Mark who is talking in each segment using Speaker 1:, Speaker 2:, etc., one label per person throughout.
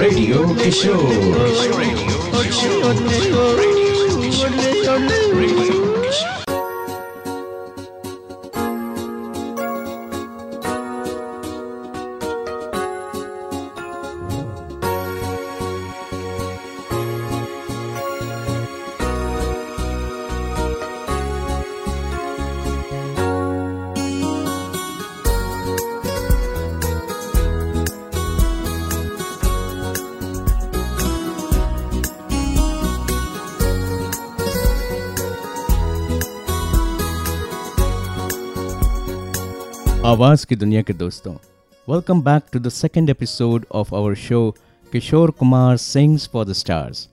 Speaker 1: Radio Kishore. Radio Kishore. Radio Kishore.
Speaker 2: आवाज़ की दुनिया के दोस्तों welcome back to the second episode of our show Kishore Kumar sings for the stars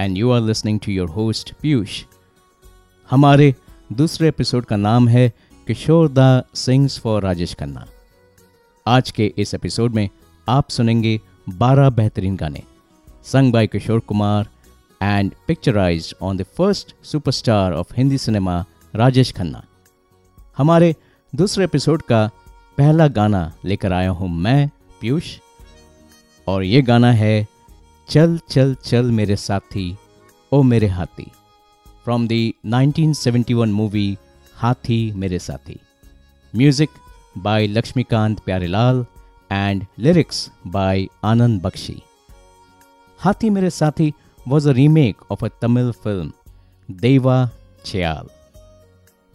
Speaker 2: and you are listening to your host Piyush हमारे दूसरे episode का नाम है किशोर दा सिंग्स फॉर राजेश खन्ना आज के इस एपिसोड में आप सुनेंगे 12 बेहतरीन गाने। Sung by Kishore Kumar and picturised on the first superstar of Hindi cinema Rajesh Khanna हमारे दूसरे एपिसोड का पहला गाना लेकर आया हूँ मैं, पीयूष। और ये गाना है, चल चल चल मेरे साथी, ओ मेरे हाथी। From the 1971 movie Haathi Mere Saathi. Music by Laxmikant Pyarelal and lyrics by Anand Bakshi. Haathi Mere Saathi was a remake of a Tamil film Deiva Cheyal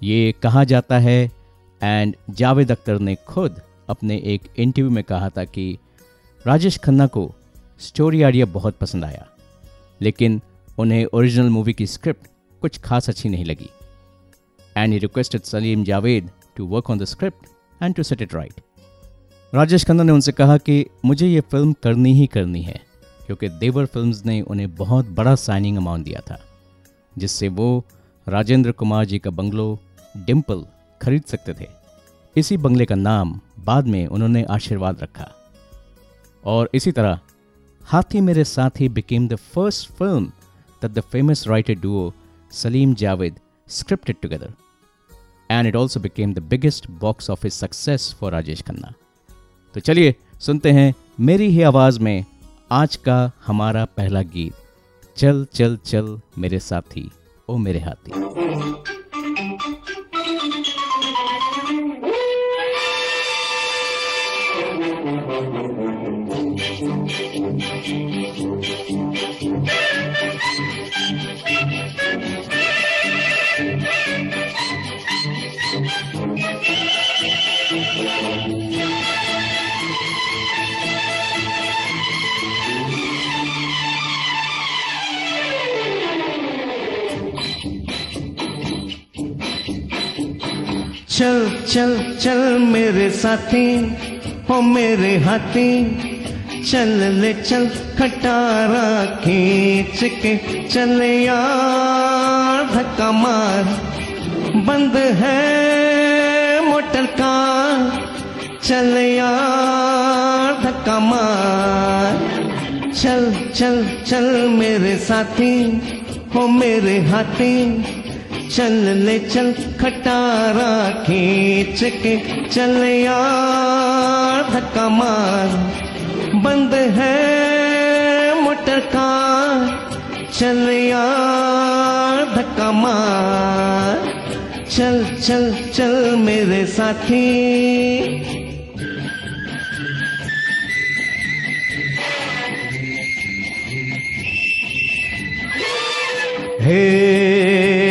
Speaker 2: ये कहा जाता है एंड जावेद अख्तर ने खुद अपने एक इंटरव्यू में कहा था कि राजेश खन्ना को स्टोरी आइडिया बहुत पसंद आया, लेकिन उन्हें ओरिजिनल मूवी की स्क्रिप्ट कुछ खास अच्छी नहीं लगी। And he requested Salim Javed to work on the script and to set it right Rajesh Khanna ने उनसे कहा कि मुझे ये फ़िल्म करनी ही करनी है, क्योंकि देवर फिल्म्स ने उन्हें बहुत बड़ा साइनिंग अमाउंट दिया था, जिससे वो राजेंद्र कुमार जी का बंगलो डिम्पल खरीद सकते थे। इसी बंगले का नाम बाद में उन्होंने आशीर्वाद रखा। और इसी तरह, Haathi Mere Saathi became the first film that the famous writer duo Salim Javed scripted together and it also became the biggest box office success for Rajesh Khanna तो चलिए, सुनते हैं मेरी ही आवाज़ में आज का हमारा पहला गीत, चल चल चल मेरे साथी, ओ मेरे हाथी।
Speaker 3: चल चल चल मेरे साथी। हो मेरे हाथी, चल ले चल, खटारा खींच के चल यार, धक्का मार। बंद है मोटर कार चल यार, धक्का मार। चल चल चल मेरे साथी, हो मेरे हाथी। चल ले, चल खटारा खींच के चल यार, धक्का मार। बंद है मोटर का चल यार, धक्का मार। चल चल चल मेरे साथी। हे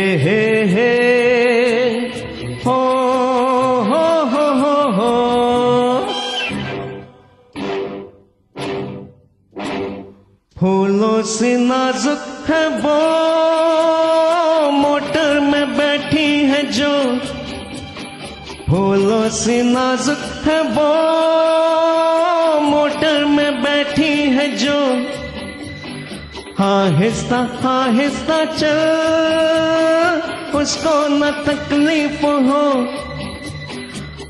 Speaker 3: से नाजुक है वो। मोटर में बैठी है जो। फूलों से नाजुक है वो। मोटर में बैठी है जो। आहिस्ता आहिस्ता चल। उसको न तकलीफ़ हो।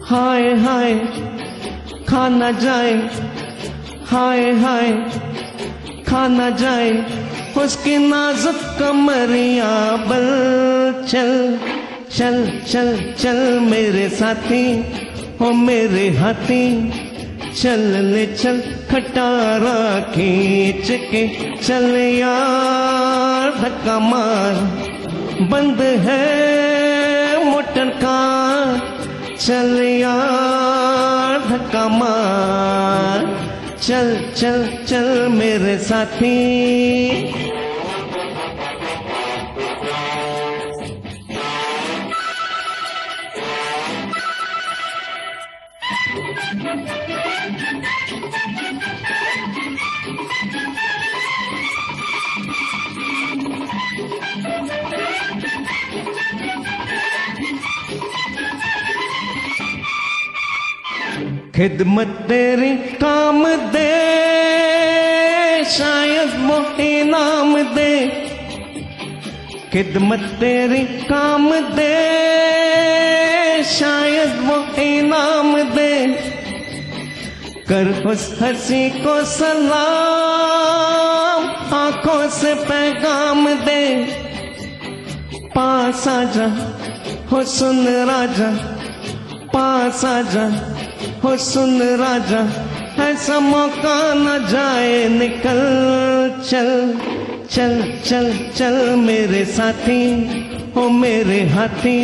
Speaker 3: हाय हाय, खाना जाए। हाय हाय। खाना जाए, उसकी नाजुक कमरिया। बल चल चल चल चल मेरे साथी, ओ मेरे हाथी।
Speaker 2: चल ले, चल खटारा खींच के चल यार, धक्का मार। बंद है मोटर का चल यार, धक्का मार। चल चल चल मेरे साथी। खिदमत तेरी काम दे, शायद वो इनाम दे। खिदमत तेरी काम दे, शायद वो इनाम दे। कर उस हँसी को सलाम, आँखों से पैगाम दे। पास आजा हो सुन राजा, पास आजा हो सुन राजा, ऐसा मौका न जाए, निकल, चल चल चल चल मेरे साथी, हो मेरे हाथी,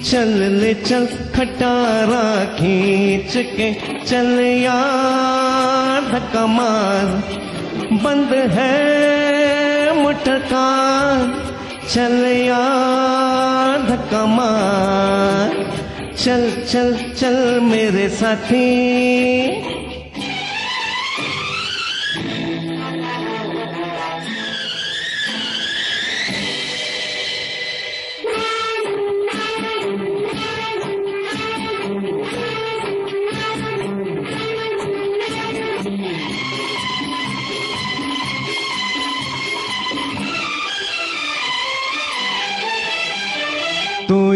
Speaker 2: चल ले, चल, खटारा खींच के चल यार, धक्का मार, बंद है कार चल यार, धक्का मार। चल चल चल मेरे साथी।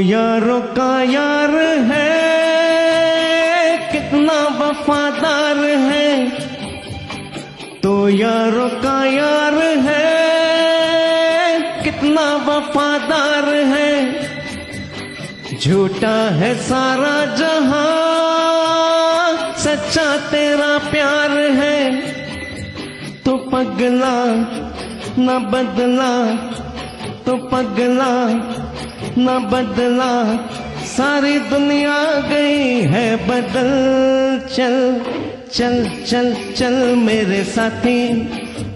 Speaker 2: यारों का यार है, कितना वफादार है। तो यारों का यार है, कितना वफादार है। झूठा है सारा जहाँ, सच्चा तेरा प्यार है। तो पगला, न बदला तो पगला न बदला, सारी दुनिया गई है बदल। चल चल चल चल मेरे साथी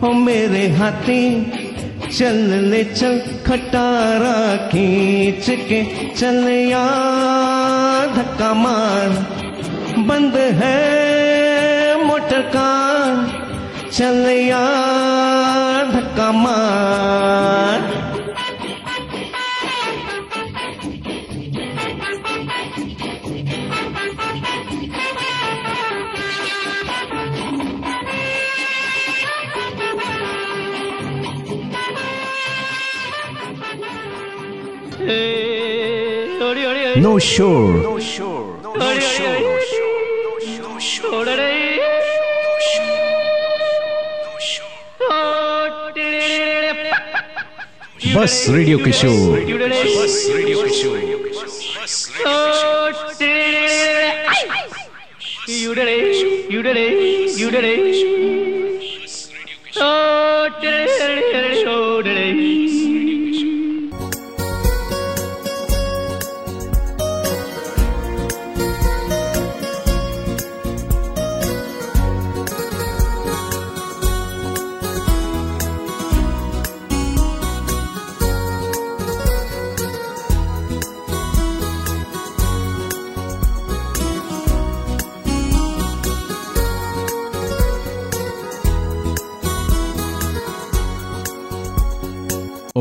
Speaker 2: हो मेरे हाथी, चल ले, चल खटारा खींच के चल यार धक्का मार। बंद है मोटर कार चल यार धक्का मार।
Speaker 4: No shore. बस रेडियो किशोर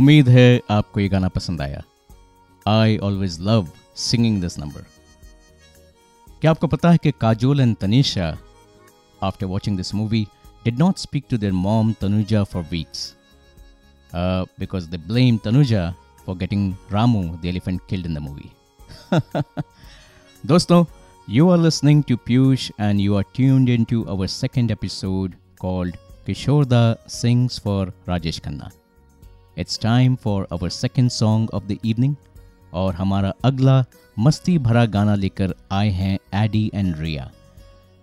Speaker 5: उम्मीद है आपको ये गाना पसंद आया। I always love singing this number क्या आपको पता है कि Kajol and Tanisha after watching this movie did not speak to their mom Tanuja for weeks because they blame Tanuja for getting Ramu the elephant killed in the movie दोस्तों, you are listening to Piyush and you are tuned into our second episode called Kishorda Sings for Rajesh Khanna. It's time for our second song of the evening और हमारा अगला मस्ती भरा गाना लेकर आए हैं एडी एंड रिया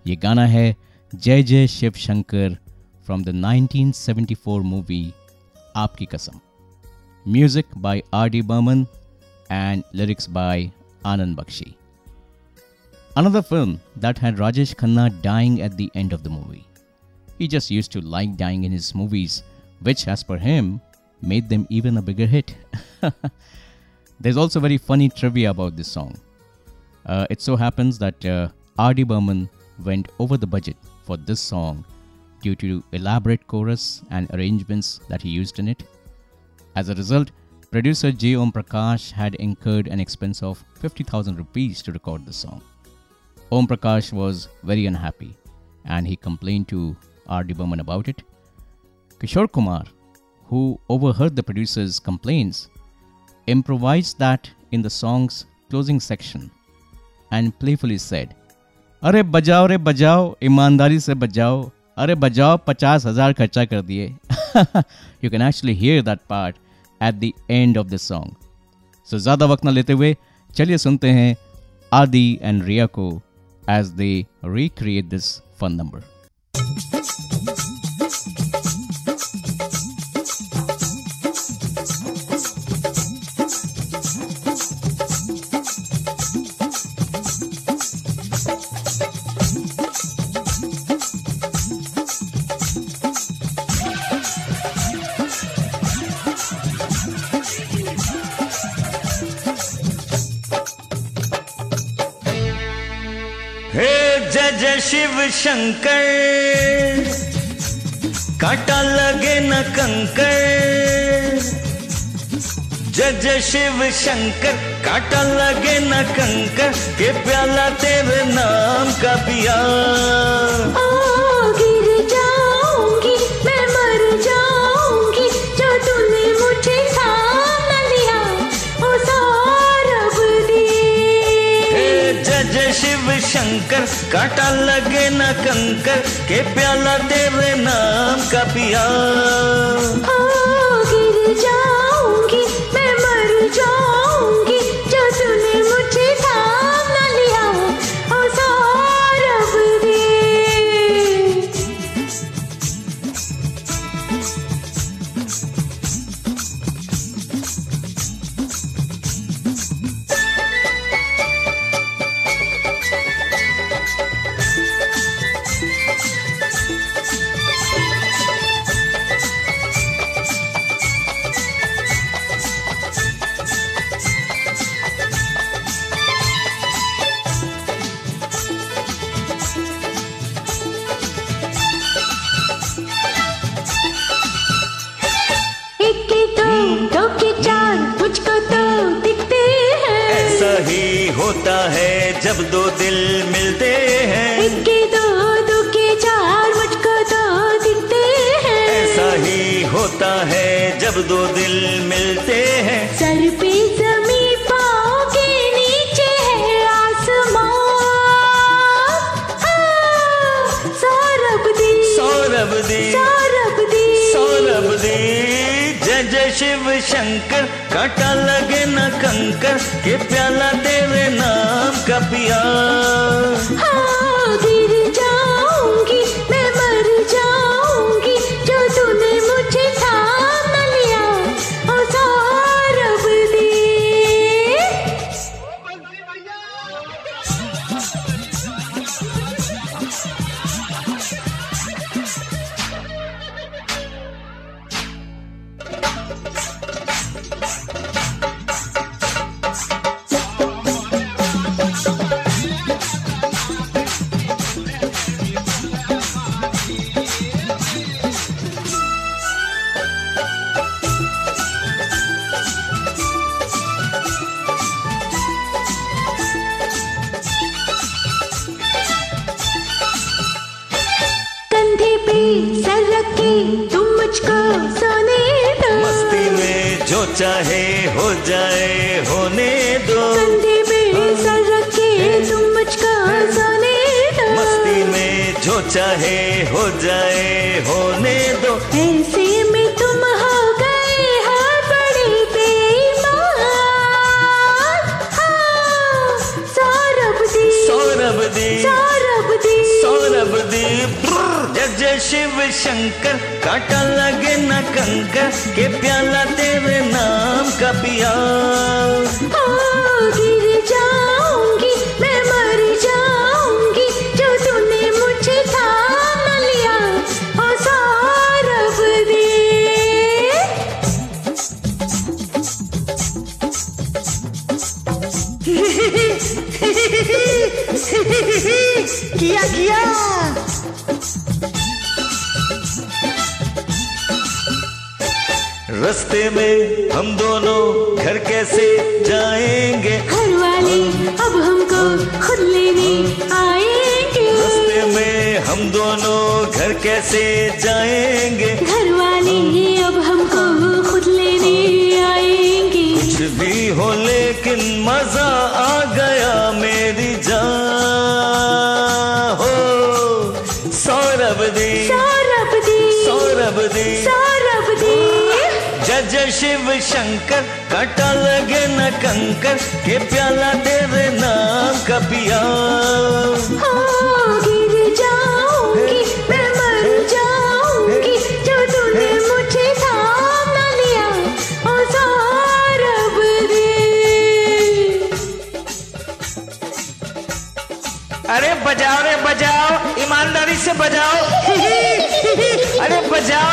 Speaker 2: ये गाना है Jai Jai Shiv Shankar from the 1974 movie Aapki Kasam music by R D Burman and lyrics by Anand Bakshi. Another film that had Rajesh Khanna dying at the end of the movie. He just used to like dying in his movies, which, as per him, made them even a bigger hit. There's also very funny trivia about this song. Uh, it so happens that uh, R.D. Burman went over the budget for this song due to elaborate chorus and arrangements that he used in it. As a result, producer J. Om Prakash had incurred an expense of 50,000 rupees to record the song. Om Prakash was very unhappy and he complained to R.D. Burman about it. Kishore Kumar, who overheard the producer's complaints, improvised that in the song's closing section and playfully said, अरे बजाओ रे बजाओ ईमानदारी से बजाओ अरे बजाओ पचास हज़ार खर्चा कर दिए you can actually hear that part at the end of the song so ज़्यादा वक्त ना लेते हुए चलिए सुनते हैं आदि एंड रिया को as they
Speaker 4: recreate this fun number Shankar. कांटा लगे न कंकर। जज शिव शंकर। कांटा लगे न कंकर। के प्याला तेरे नाम का पिया। शंकर काटा लगे ना कंकर के प्याला तेरे नाम का पिया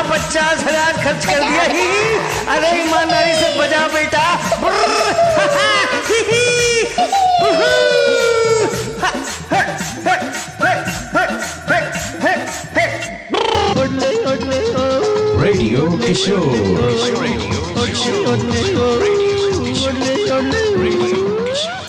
Speaker 6: पचास हज़ार खर्च कर दिया ही अरे ईमानदारी से बजा बेटा।
Speaker 7: Radio radio Kishore radio Kishore radio Kishore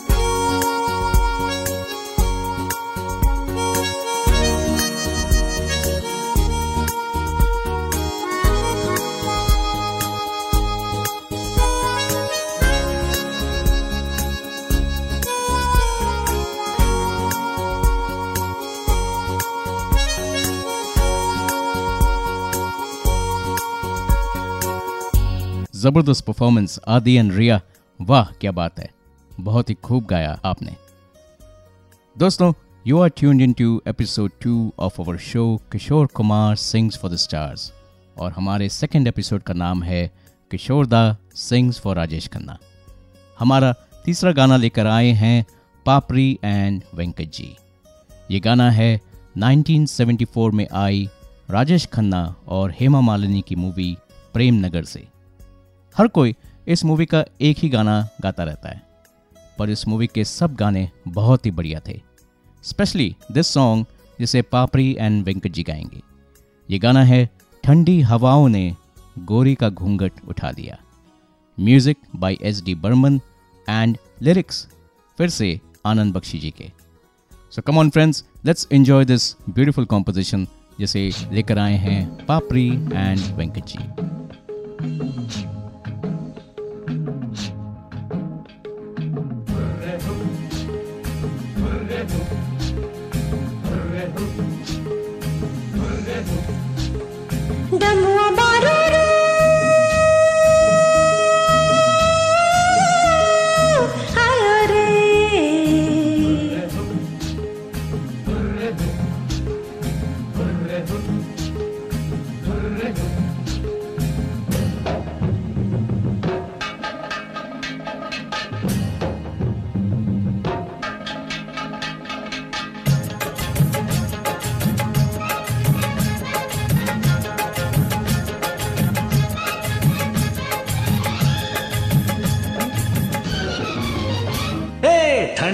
Speaker 2: ज़बरदस्त परफॉर्मेंस आदि एंड रिया, वाह, क्या बात है। बहुत ही खूब गाया आपने। दोस्तों you are tuned in to episode two of our show Kishore Kumar sings for the stars और हमारे सेकेंड एपिसोड का नाम है किशोर दा सिंग्स फॉर राजेश खन्ना हमारा तीसरा गाना लेकर आए हैं पापरी एंड वेंकट जी। ये गाना है 1974 में आई राजेश खन्ना और हेमा मालिनी की मूवी प्रेम नगर से। हर कोई इस मूवी का एक ही गाना गाता रहता है। पर इस मूवी के सब गाने बहुत ही बढ़िया थे। स्पेशली दिस सॉन्ग जिसे पापरी एंड वेंकट जी गाएँगे। ये गाना है, ठंडी हवाओं ने गोरी का घूंघट उठा दिया। Music by S D Burman and lyrics फिर से आनंद बख्शी जी के। So come on friends let's enjoy this beautiful composition जिसे लेकर आए हैं पापरी एंड वेंकट जी।
Speaker 8: 但。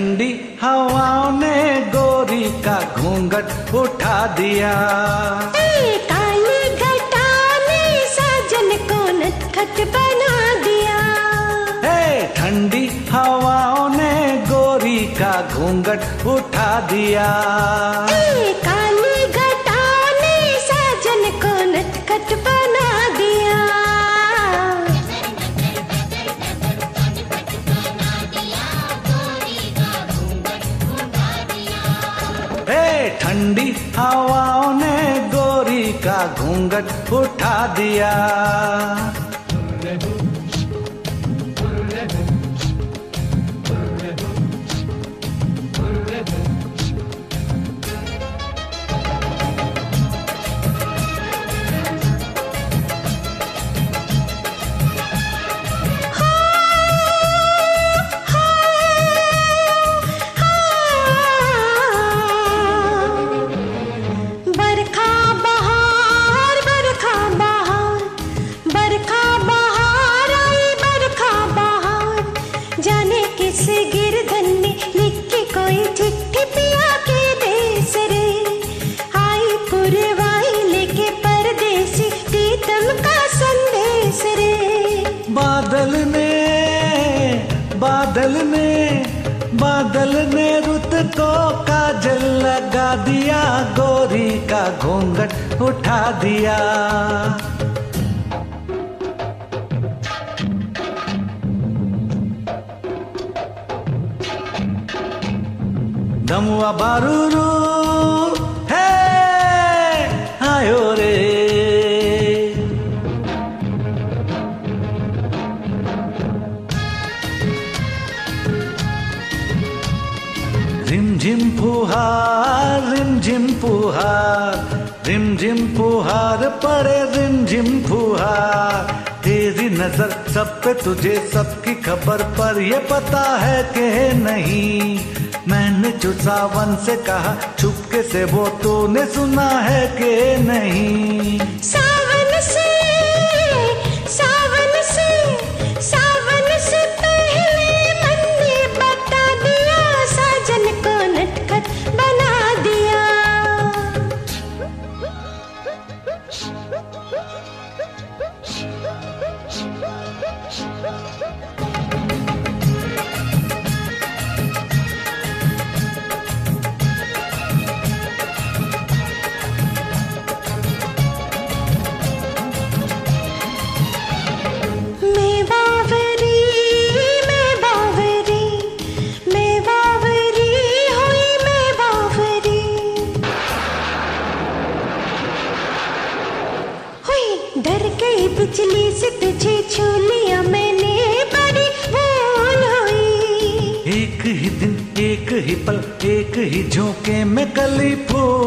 Speaker 8: ठंडी हवाओं ने गोरी का घूंघट उठा दिया।
Speaker 9: काली घटा ने साजन को नटखट बना दिया।
Speaker 8: ठंडी हवाओं ने गोरी का घूंघट उठा दिया। हवाओं ने गोरी का घूंघट उठा दिया।
Speaker 9: काजल लगा दिया गोरी का घूंघट उठा दिया। दमुआ बारूरू पड़े रिमझिम फुहार तेरी नज़र सब पे तुझे सबकी खबर पर ये पता है कि नहीं। मैंने जो सावन से कहा, छुपके से वो तूने सुना है के नहीं। ही झोंके में कली फूल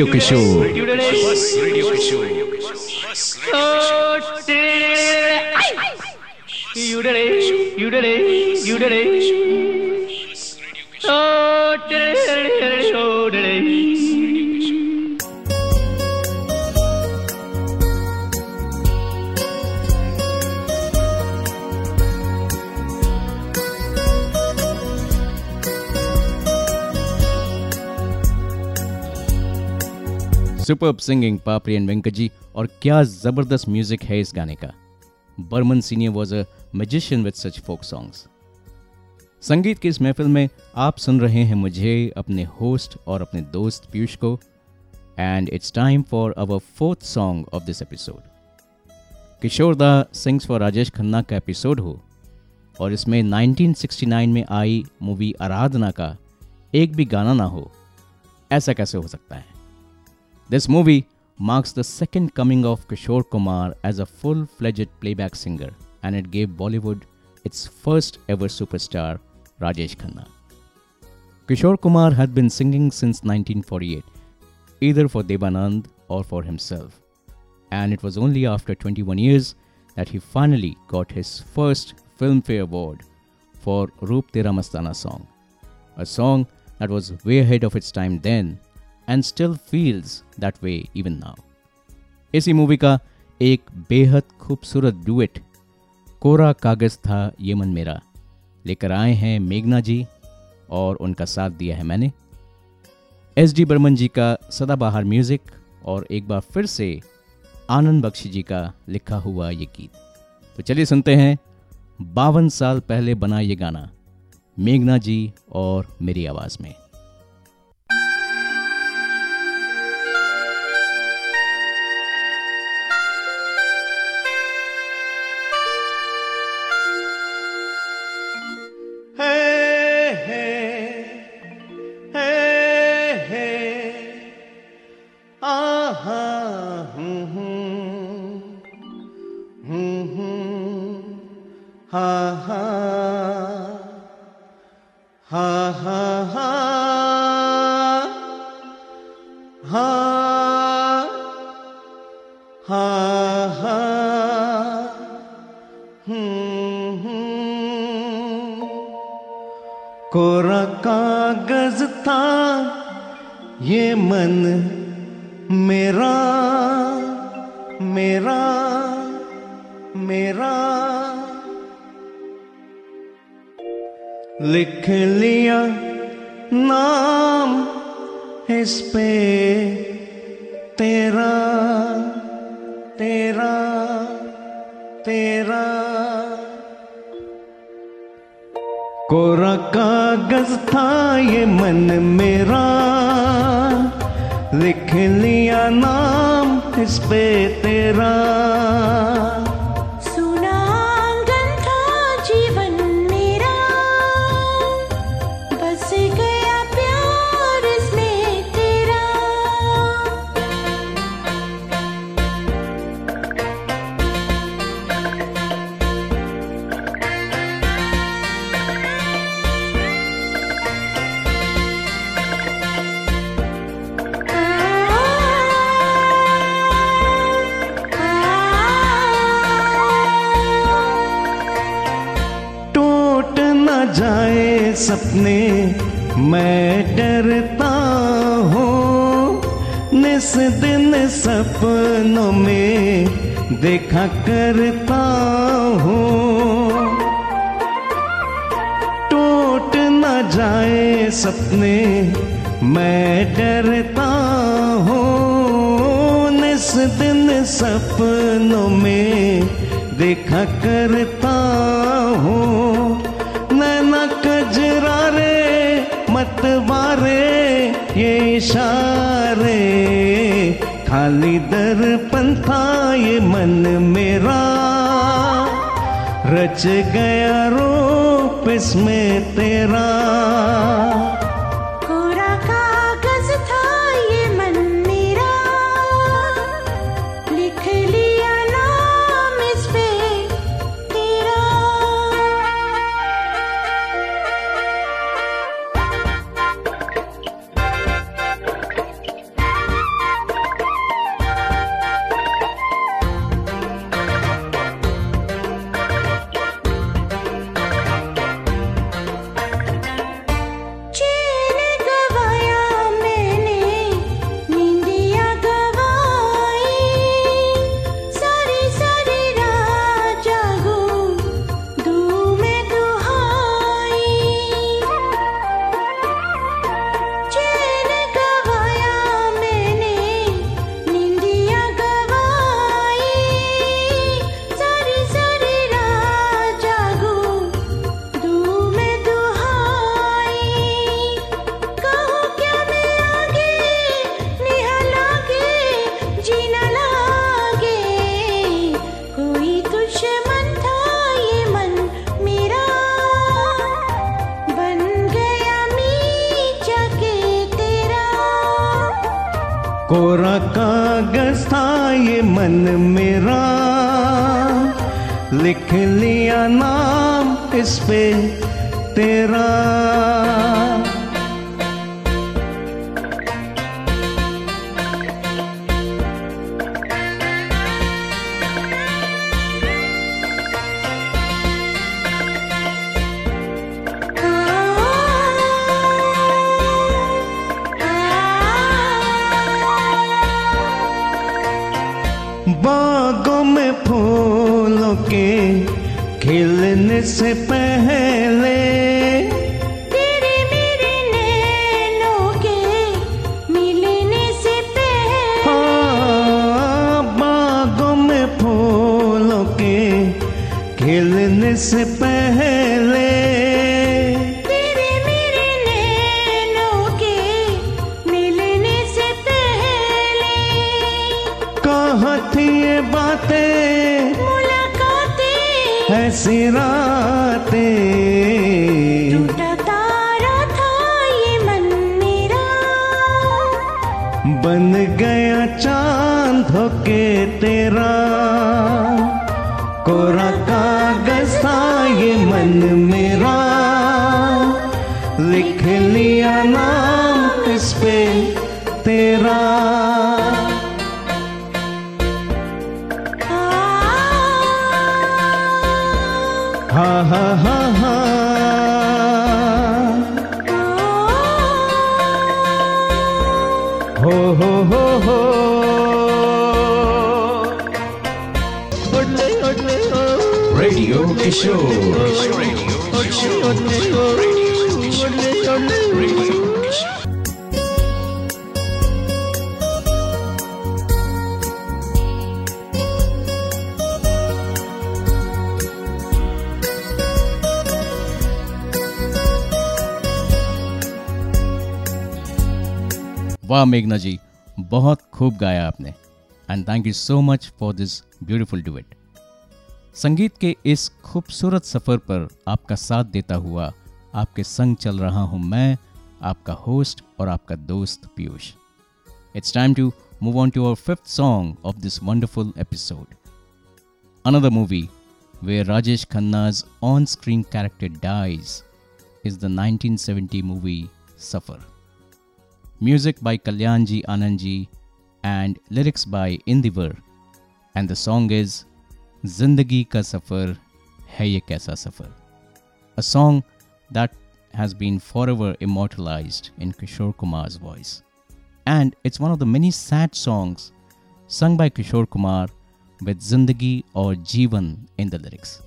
Speaker 2: बस radio Kishore super singing Papri and Venkat ji, और क्या ज़बरदस्त म्यूज़िक है इस गाने का। Burman senior was a magician with such folk songs संगीत की इस महफिल में आप सुन रहे हैं मुझे, अपने होस्ट और अपने दोस्त पीयूष को and it's time for our fourth song of this episode Kishore da sings for Rajesh Khanna का एपिसोड हो, और इसमें 1969 में आई मूवी आराधना का एक भी गाना ना हो, ऐसा कैसे हो सकता है? This movie marks the second coming of Kishore Kumar as a full fledged playback singer, and it gave Bollywood its first ever superstar, Rajesh Khanna. Kishore Kumar had been singing since 1948, either for Devanand or for himself, and it was only after 21 years that he finally got his first Filmfare Award for Roop Tera Mastana song, a song that was way ahead of its time then and still feels that way even now इसी movie का एक बेहद खूबसूरत duet कोरा कागज़ था ये मन मेरा, लेकर आए हैं मेघना जी और उनका साथ दिया है मैंने। एस डी बर्मन जी का सदाबहार म्यूज़िक और एक बार फिर से आनंद बख्शी जी का लिखा हुआ ये गीत। तो चलिए सुनते हैं, बावन साल पहले बना ये गाना, मेघना जी और मेरी आवाज़ में।
Speaker 9: आए सपने, मैं डरता हूँ। निस दिन सपनों में देखा करता हूँ। टूट न जाए सपने, मैं डरता हूँ। निस दिन सपनों में देखा करता हूँ। मत मारे, ये इशारे। खाली दर्पण था ये मन मेरा। रच गया रूप इसमें तेरा।
Speaker 2: sip मेघना जी, बहुत खूब गाया आपने and thank you so much for this beautiful duet संगीत के इस खूबसूरत सफ़र पर आपका साथ देता हुआ आपके संग चल रहा हूँ मैं, आपका होस्ट और आपका दोस्त Piyush. It's time to move on to our fifth song of this wonderful episode Another movie where Rajesh Khanna's on screen character dies is the 1970 movie Suffer. Music by Kalyanji Anandji and lyrics by Indivar. And the song is Zindagi Ka Safar Hai Ye Kaisa Safar. A song that has been forever immortalized in Kishore Kumar's voice. And it's one of the many sad songs sung by Kishore Kumar with Zindagi और जीवन in the lyrics.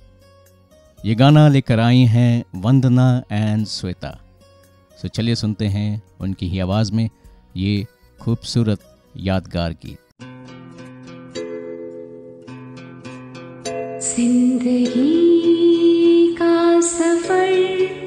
Speaker 2: ये गाना लेकर आई हैं वंदना and Shweta सो चलिए सुनते हैं उनकी ही आवाज़ में ये खूबसूरत यादगार गीत।
Speaker 4: ज़िंदगी का सफ़र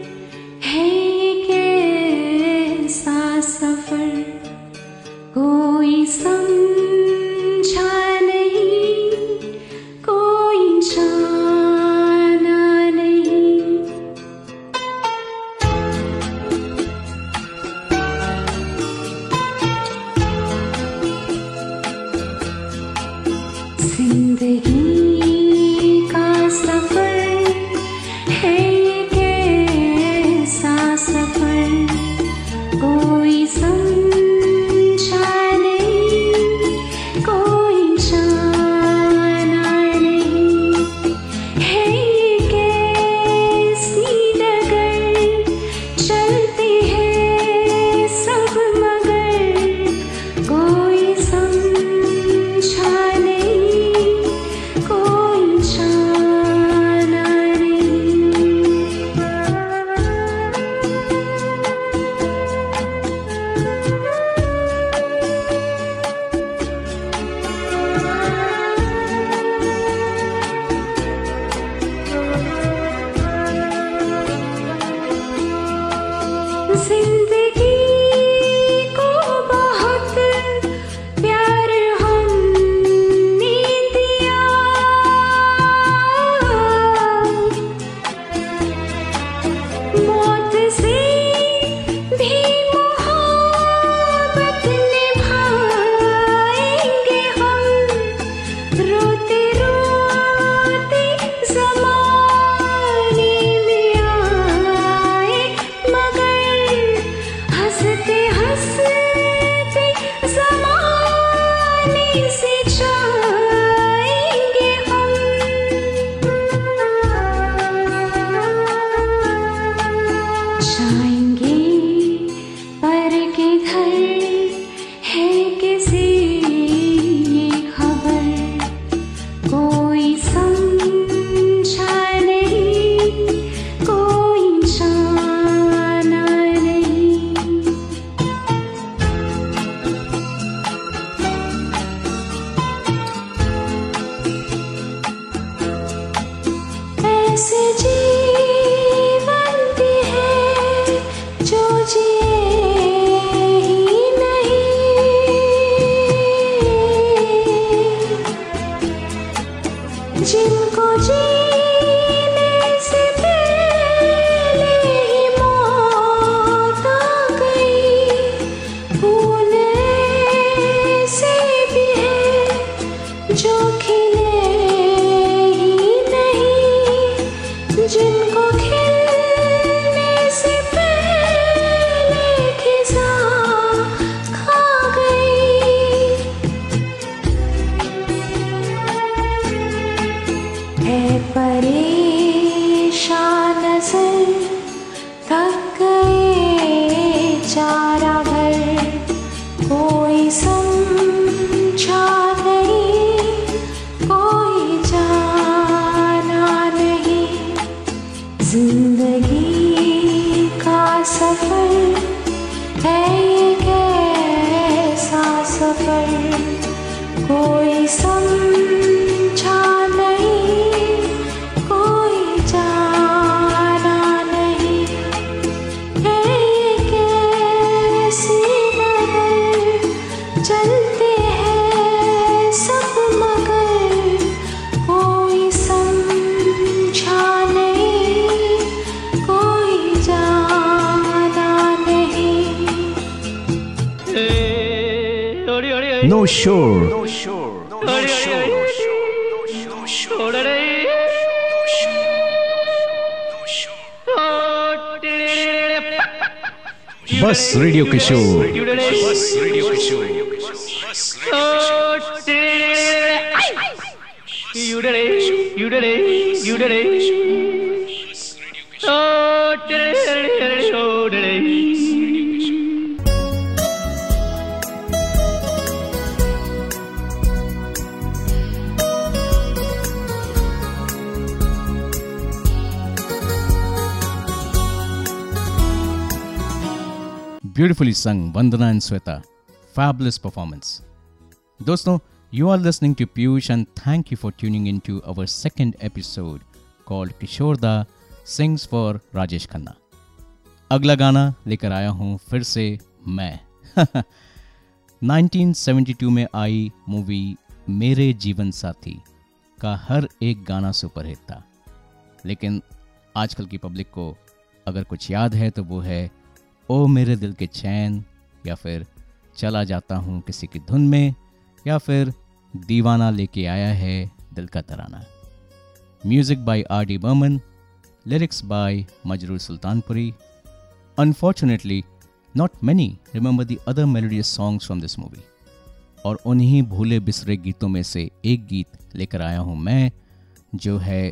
Speaker 2: Sung, Vandana and Sweta. Fabulous performance. दोस्तों, you are listening to Piyush and thank you for tuning into our second episode called Kishorda Sings for Rajesh Khanna. अगला गाना लेकर आया हूँ फिर से मैं 1972 में आई मूवी मेरे जीवन साथी का हर एक गाना सुपरहिट था लेकिन आजकल की पब्लिक को अगर कुछ याद है तो वो है ओ मेरे दिल के चैन, या फिर चला जाता हूँ किसी की धुन में, या फिर दीवाना लेके आया है दिल का तराना। Music by R D Burman lyrics by Majrooh Sultanpuri. Unfortunately not many remember the other melodious songs from this movie और उन्हीं भूले बिसरे गीतों में से एक गीत लेकर आया हूँ मैं, जो है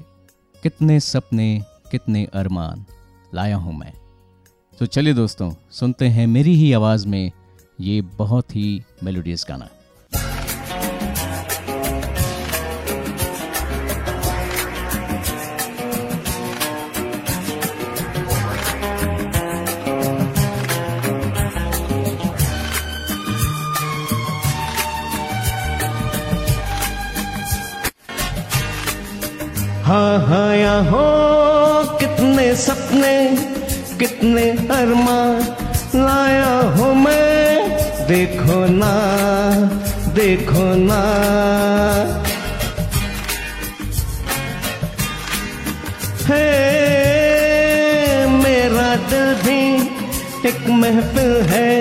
Speaker 2: कितने सपने, कितने अरमान, लाया हूँ मैं। तो चलिए दोस्तों, सुनते हैं मेरी ही आवाज़ में ये बहुत ही मेलोडियस गाना।
Speaker 6: हाँ हाँ यहाँ हो। कितने अरमा लाया हूँ मैं, देखो ना देखो ना। है, मेरा दिल भी एक महफिल है,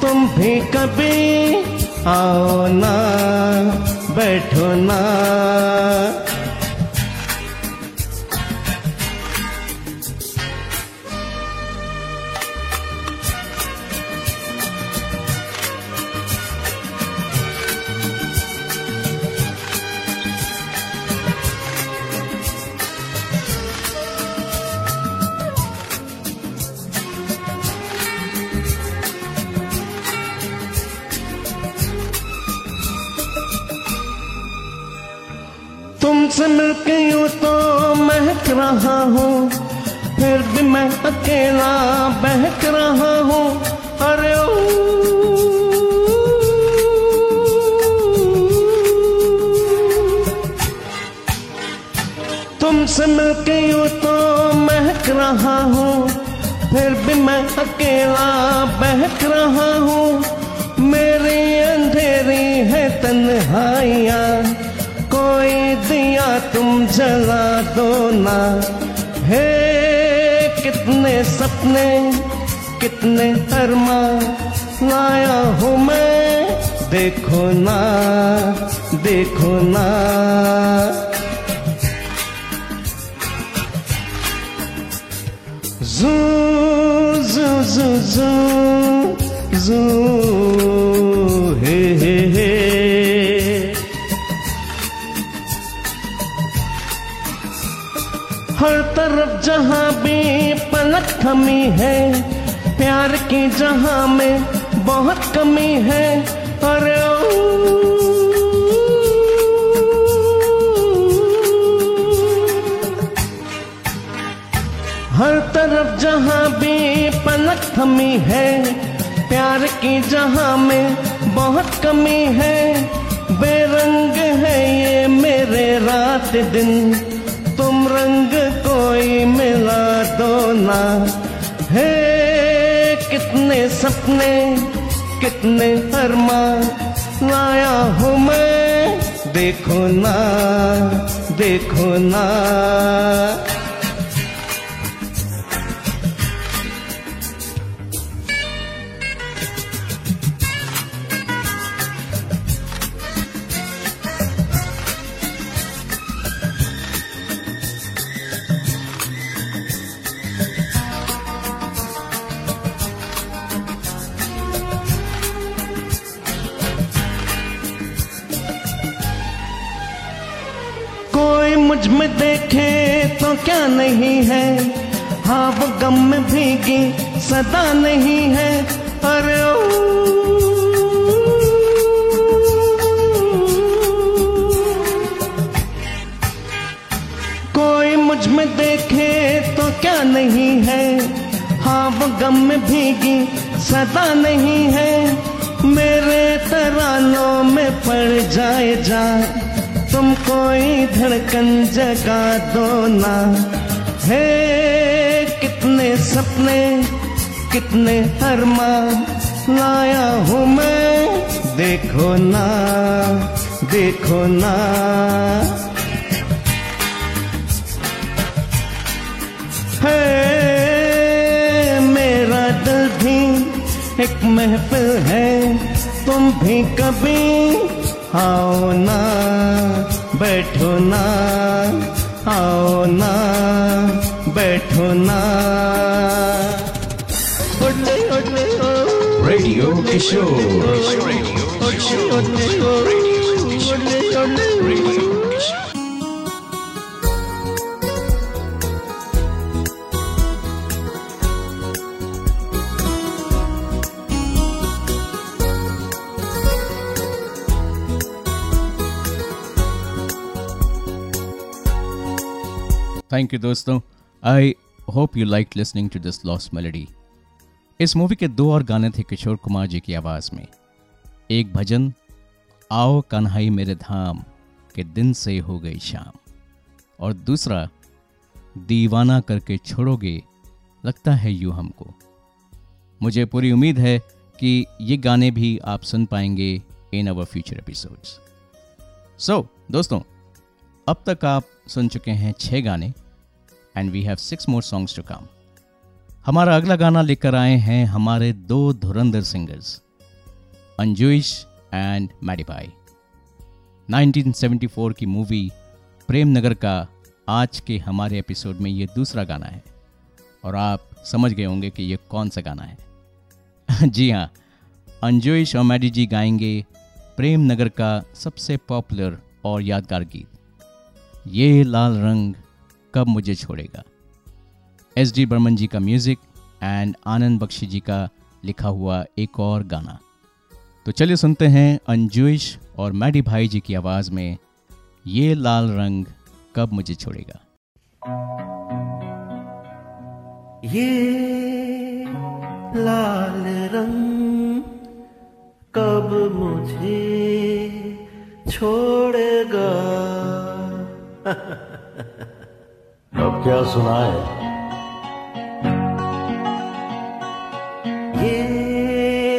Speaker 6: तुम भी कभी आओ ना, बैठो ना। मिलके यूँ तो महक रहा हूँ। फिर भी मैं अकेला बहक रहा हूँ। अरे ओ। तुमसे मिलके यूँ तो महक रहा हूँ। फिर भी मैं अकेला बहक रहा हूँ। मेरी अंधेरी है तन्हाइयाँ। कोई दिया तुम जला दो ना। हे कितने सपने कितने अरमा। लाया हूँ मैं देखो ना देखो ना। जू जू जू जू zoo, तरफ़ जहाँ भी पलक थमी है, प्यार की जहाँ में बहुत कमी है ओ। हर तरफ़ जहाँ भी पलक थमी है, प्यार की जहाँ में बहुत कमी है, बेरंग है ये मेरे रात दिन, तुम रंग कोई मिला दो ना। है कितने सपने, कितने फरमा लाया हूँ मैं, देखो ना देखो ना। क्या नहीं है? हाँ वो गम में भीगी सदा नहीं है। अरे ओ। कोई मुझमें देखे तो क्या नहीं है? हाँ वो गम में भीगी सदा नहीं है। मेरे तरानों में पड़ जाए जा तुम कोई धड़कन जगा दो ना। है कितने सपने, कितने अरमा। लाया हूँ मैं, देखो ना देखो ना। है मेरा दिल भी एक महफिल है, तुम भी कभी आओ ना। बैठो ना आओ ना बैठो ना।
Speaker 1: Radio Kishore radio Radio
Speaker 2: thank you दोस्तों. I hope you like listening to this lost melody इस मूवी के दो और गाने थे किशोर कुमार जी की आवाज़ में। एक भजन, आओ कन्हाई मेरे धाम के दिन से हो गई शाम। और दूसरा, दीवाना करके छोड़ोगे, लगता है यूँ हमको। मुझे पूरी उम्मीद है कि ये गाने भी आप सुन पाएँगे इन अवर फ्यूचर एपिसोड्स सो दोस्तों, अब तक आप सुन चुके हैं छह गाने। And we have six more songs to come हमारा अगला गाना लेकर आए हैं हमारे दो धुरंधर सिंगर्स अंजुइश एंड मैडीबाई 1974 की मूवी प्रेम नगर का आज के हमारे एपिसोड में ये दूसरा गाना है। और आप समझ गए होंगे कि ये कौन सा गाना है। जी हाँ अंजुइश और मैडी जी गाएँगे प्रेम नगर का सबसे पॉपुलर और यादगार गीत। ये लाल रंग कब मुझे छोड़ेगा। एस डी बर्मन जी का म्यूज़िक एंड आनंद बख्शी जी का लिखा हुआ एक और गाना। तो चलिए सुनते हैं अंजुइश और मैडी भाई जी की आवाज़ में, ये लाल रंग कब मुझे छोड़ेगा?
Speaker 6: ये लाल रंग कब मुझे छोड़ेगा?
Speaker 10: अब क्या सुनाए?
Speaker 6: ये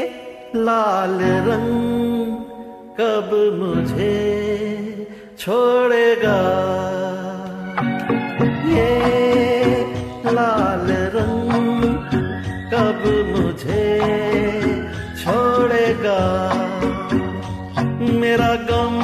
Speaker 6: लाल रंग कब मुझे छोड़ेगा? ये लाल रंग कब मुझे छोड़ेगा? मेरा गम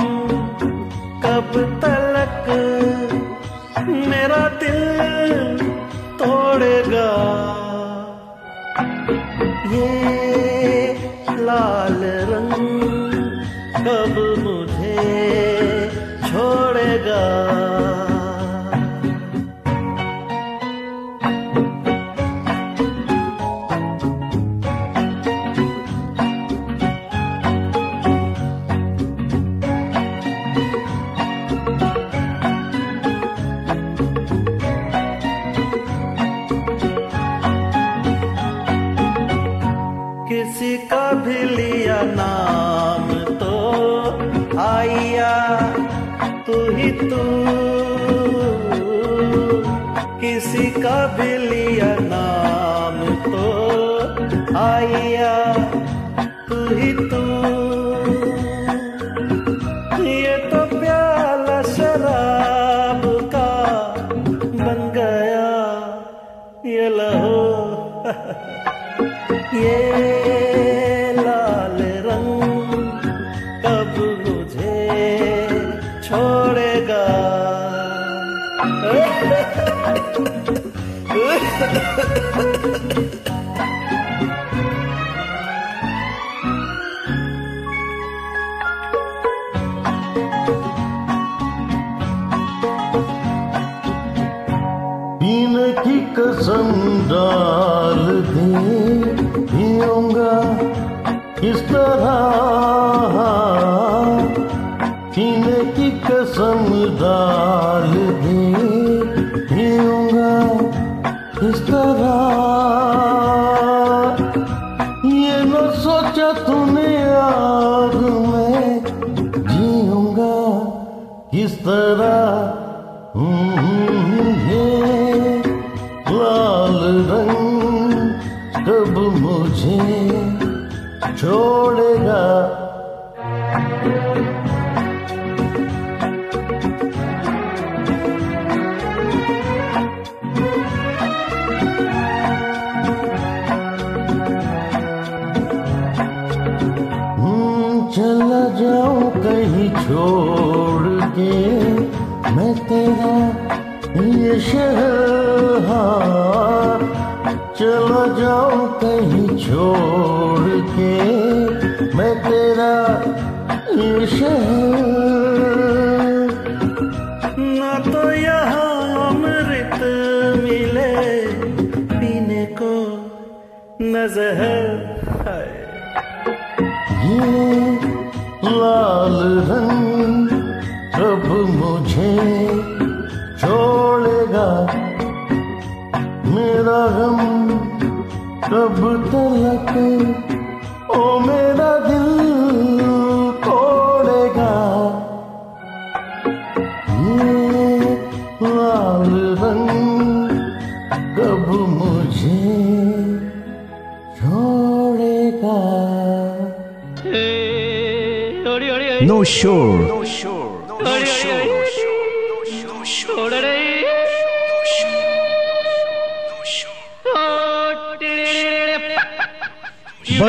Speaker 10: आइया तू ही तू।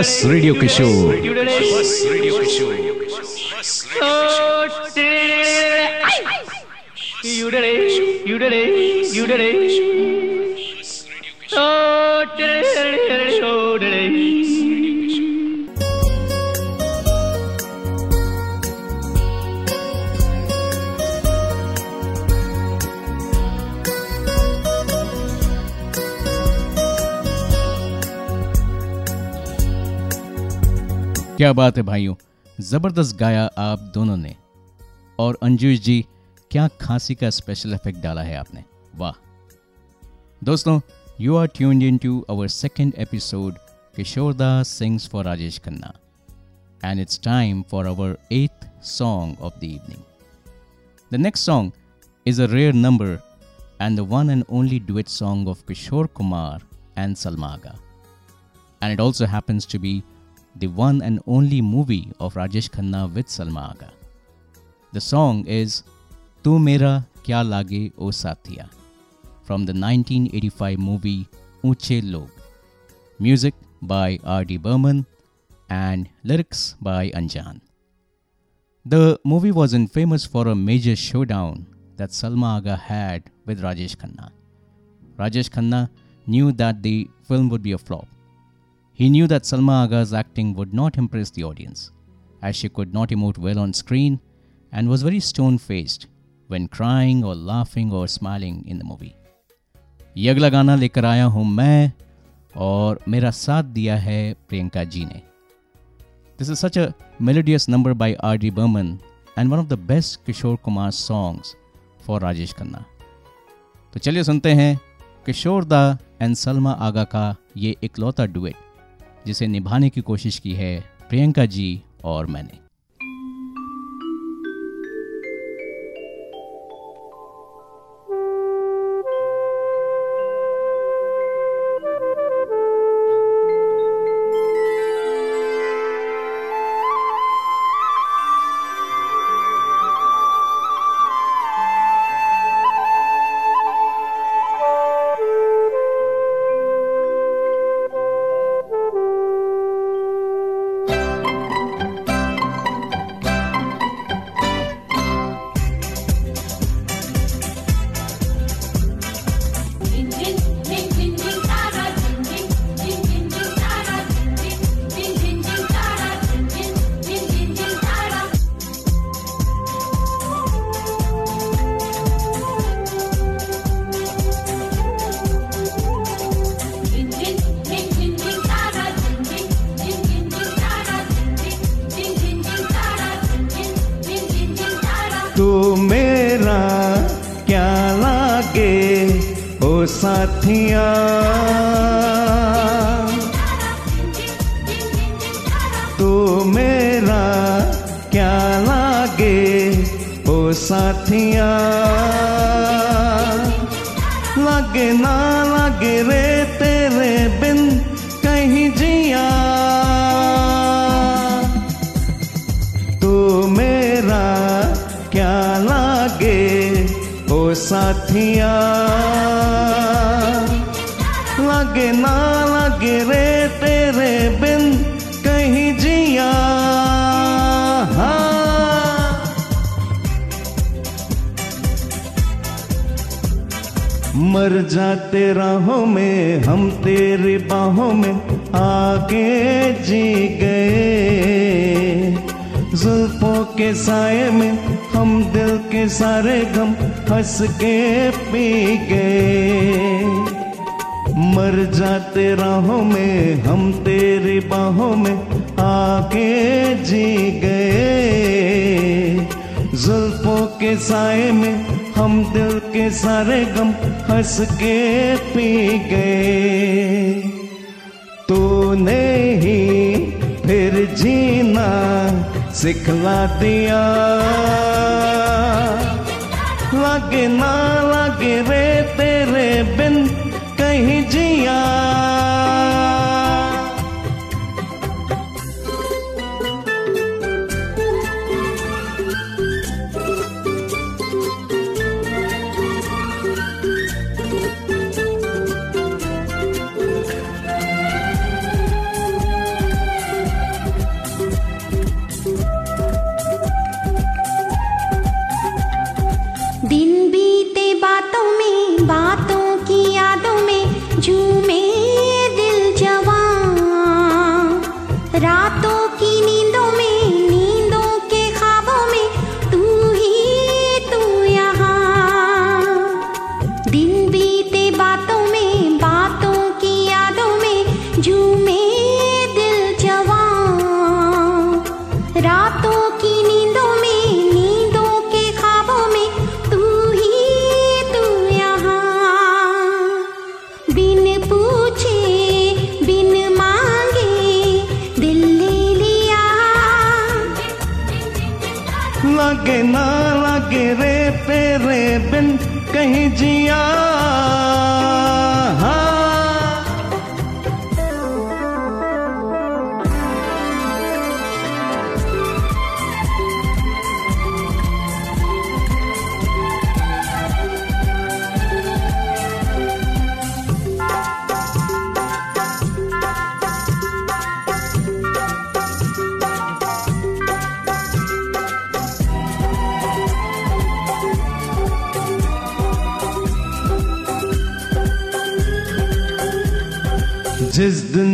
Speaker 11: 忘れ力ショー。揺れれ揺
Speaker 2: れれ揺れれ。क्या बात है भाइयों? ज़बरदस्त गाया आप दोनों ने। और अंजुश जी, क्या खांसी का स्पेशल इफ़ेक्ट डाला है आपने? वाह। दोस्तों you are tuned in to our second episode Kishordas sings for Rajesh Khanna and it's time for अवर एथ song of the evening the next song is a rare number and the one and only duet song of Kishore Kumar and सलमागा and it also happens to be the one and only movie of Rajesh Khanna with Salmaga. The song is Tu Mera Kya Lage O Sathiya from the 1985 movie Uche Log. Music by R.D. Burman and lyrics by Anjan. The movie wasn't famous for a major showdown that Salma Aga had with Rajesh Khanna. Rajesh Khanna knew that the film would be a flop. He knew that Salma Aga's acting would not impress the audience, as she could not emote well on screen and was very stone faced when crying or laughing or smiling in the movie. ये अगला गाना लेकर आया हूं मैं और मेरा साथ दिया है प्रियंका जी ने This is such a melodious number by R.D. Burman and one of the best Kishore Kumar songs for Rajesh Khanna. तो चलिए सुनते हैं किशोर दा एंड सलमा आगा का ये इकलौता डुएट जिसे निभाने की कोशिश की है प्रियंका जी और मैंने। साथिया जाते में, हम तेरी बाहों में आगे जी गए। जुल्फों के साए में हम दिल के सारे गम हंस के पी गए। मर जाते राहों में, हम तेरी बाहों में आके जी गए। जुल्फों के साय में हम दिल के सारे गम हंस के पी गए। तूने ही फिर जीना सिखला दिया लग ना लग रे तेरे बिन कहीं जिया
Speaker 9: रातों की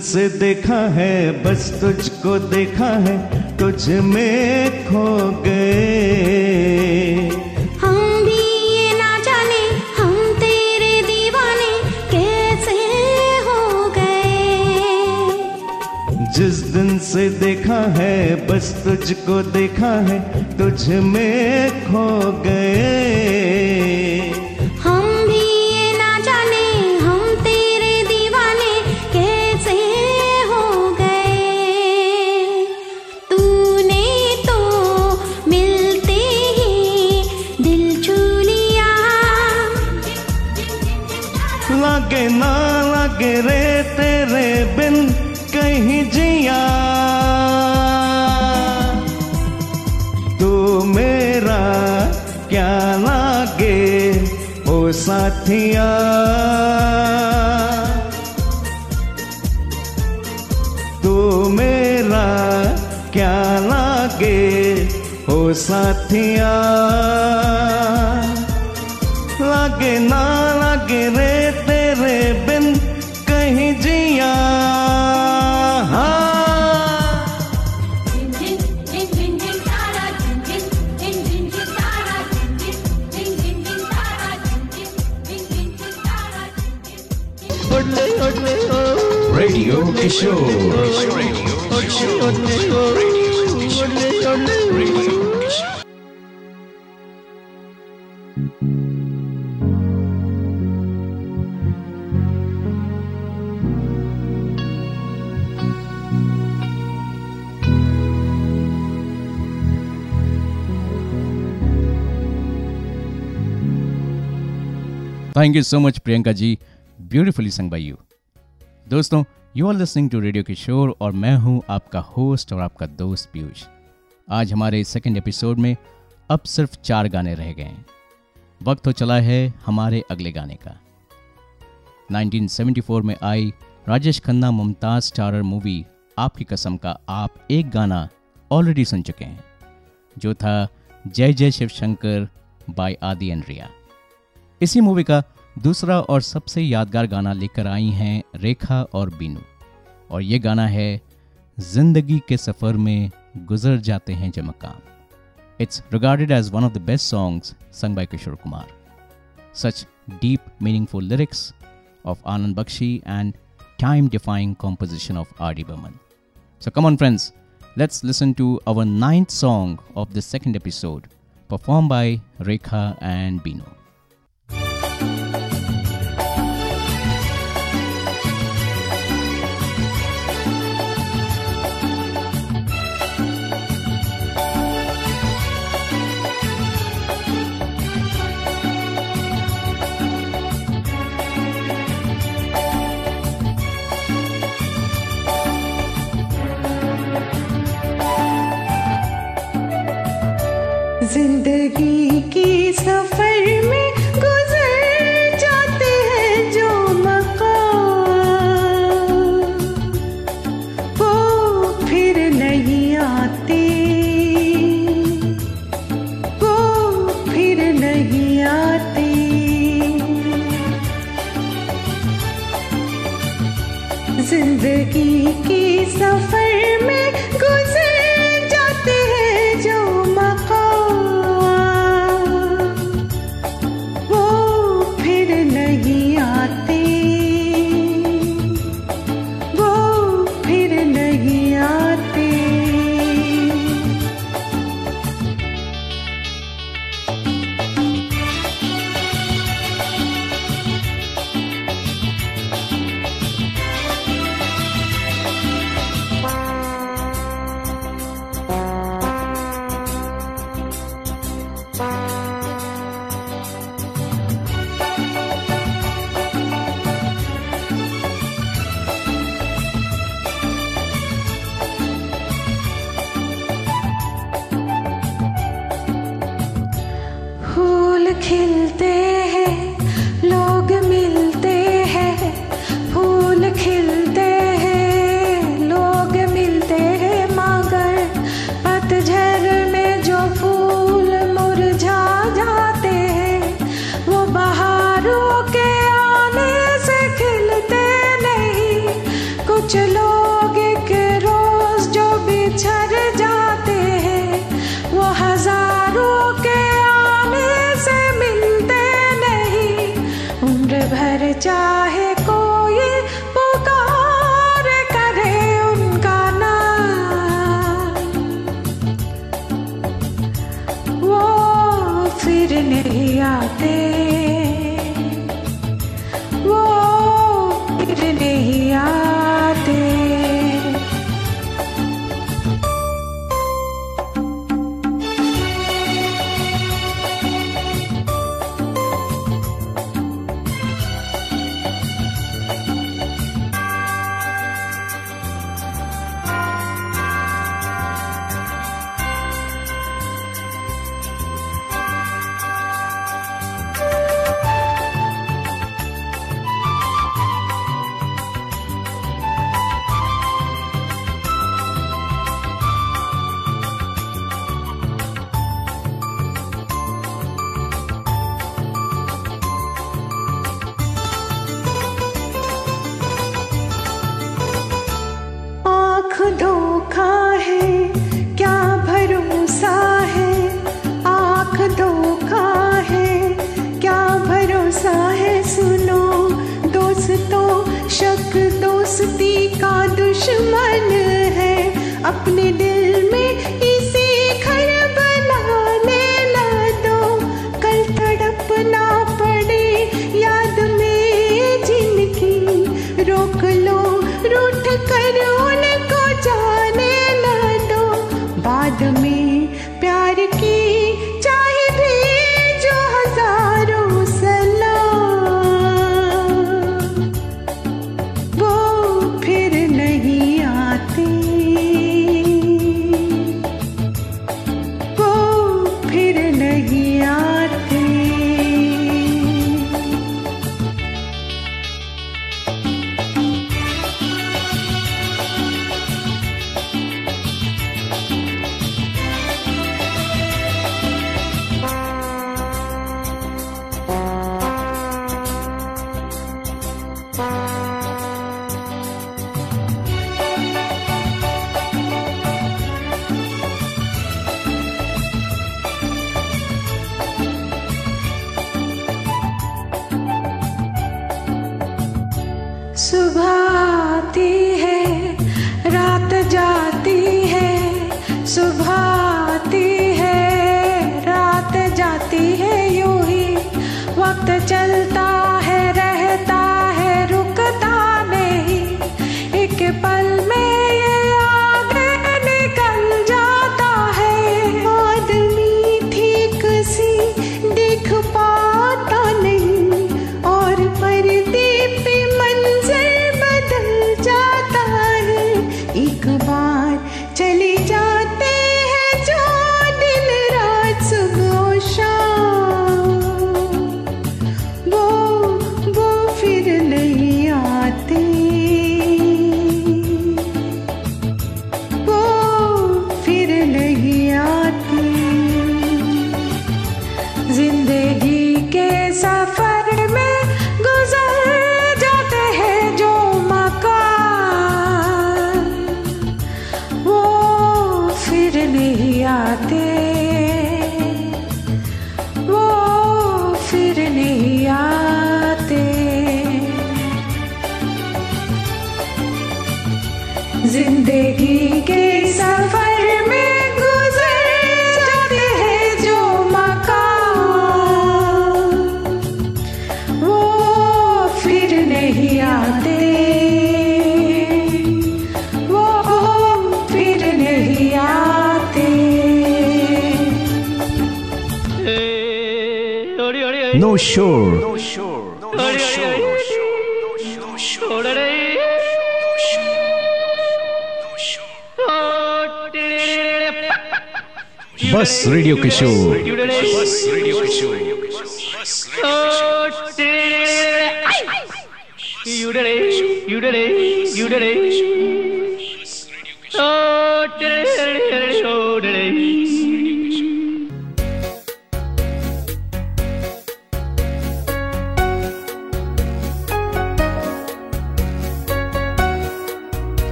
Speaker 2: से देखा है बस तुझको देखा है तुझ में खो गए।
Speaker 9: हम भी ये ना जाने हम तेरे दीवाने कैसे हो गए।
Speaker 2: जिस दिन से देखा है बस तुझको देखा है तुझ में खो गए। साथिया thank you so much Priyanka ji beautifully sung by you दोस्तों you are listening to
Speaker 12: radio Kishore
Speaker 2: और मैं हूँ आपका होस्ट और आपका दोस्त पीयूष। आज हमारे सेकेंड एपिसोड में अब सिर्फ़ चार गाने रह गए हैं। वक्त हो चला है हमारे अगले गाने का। 1974 में आई राजेश खन्ना मुमताज़ स्टारर मूवी आपकी कसम का आप एक गाना ऑलरेडी सुन चुके हैं, जो था जय जय शिव शंकर बाय आदि एंड रिया इसी मूवी का दूसरा और सबसे यादगार गाना लेकर आई हैं रेखा और बीनू। और ये गाना है, ज़िंदगी के सफ़र में गुजर जाते हैं जमकाम it's regarded as one of the best songs sung by Kishore Kumar such deep meaningful lyrics of Anand Bakshi and time defying composition of R D Burman so come friends let's listen to our ninth song of the second episode perform by Rekha and
Speaker 4: Binu fool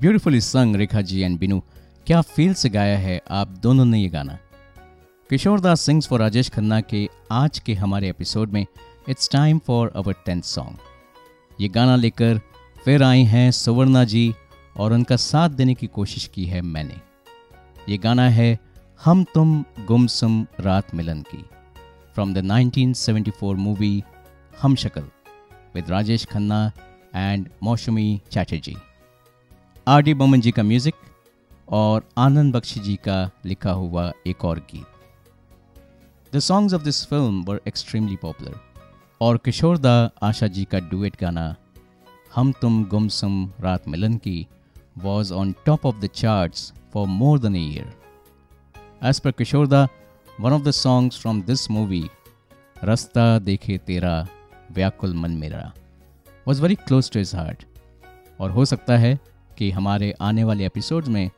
Speaker 2: beautifully sung Rekha ji and Binu, क्या feel से गाया है आप दोनों ने ये गाना? किशोर दास sings for Rajesh Khanna के आज के हमारे एपिसोड में it's time for our tenth song ये गाना लेकर फिर आई हैं सुवर्णा जी और उनका साथ देने की कोशिश की है मैंने। ये गाना है हम तुम गुमसुम रात मिलन की। फ्रॉम द 1974 मूवी हम शक्ल विद राजेश खन्ना एंड मौसमी चैटर्जी आर डी बमन जी का म्यूज़िक और आनंद बख्शी जी का लिखा हुआ एक और गीत। The songs of this film were extremely popular और किशोर दा आशा जी का डुएट गाना, हम तुम गुमसुम रात मिलन की was on top of the charts for more than a year as per Kishore da one of the songs from this movie रास्ता देखे तेरा, व्याकुल मन मेरा was very close to his heart और हो सकता है कि हमारे आने वाले एपिसोड में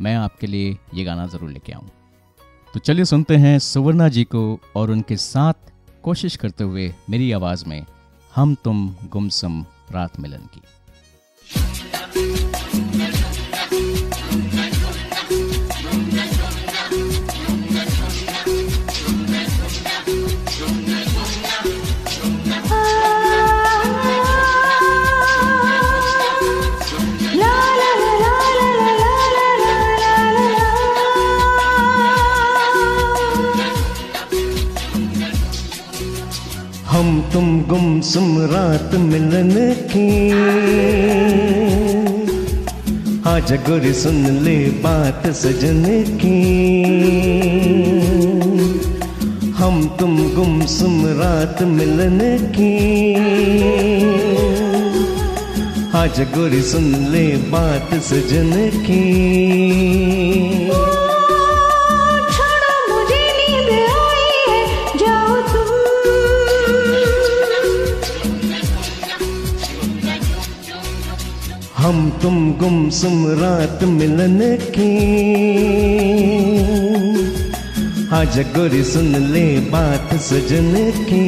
Speaker 2: मैं आपके लिए ये गाना ज़रूर लेके आऊँ। तो चलिए सुनते हैं सुवर्णा जी को और उनके साथ कोशिश करते हुए मेरी आवाज़ में हम तुम गुमसुम रात मिलन की।
Speaker 6: तुम गुमसुम रात मिलन की। आज गोरी सुन ले बात सजन की। हम तुम गुमसुम रात मिलन की। आज गोरी सुन ले बात सजन की। हम तुम
Speaker 4: सुम रात मिलन की। हाज जगोरी सुन ले बात सजन की।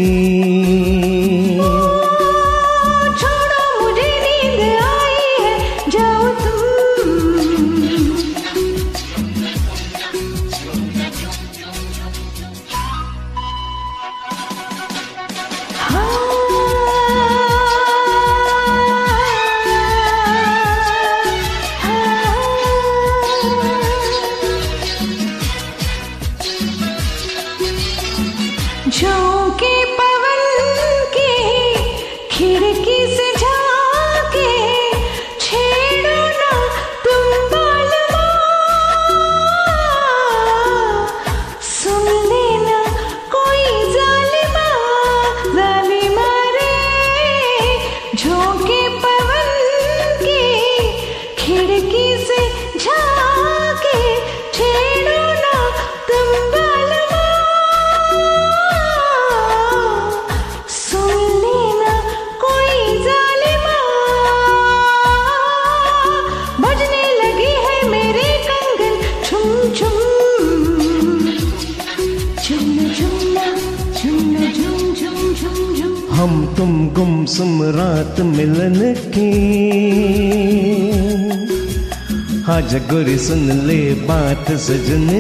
Speaker 13: सुन
Speaker 4: ले बात सजने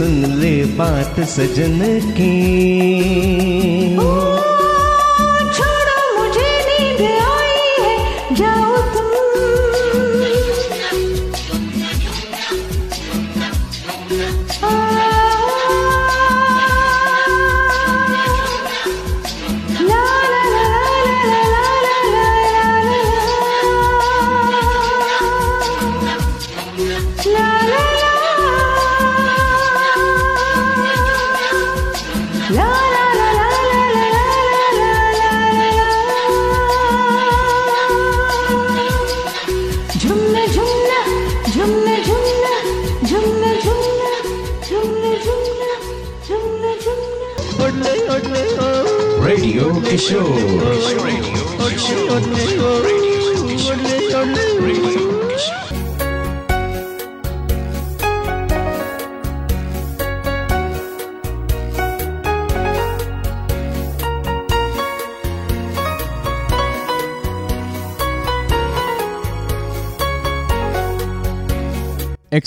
Speaker 4: सुन ले बात सजन की।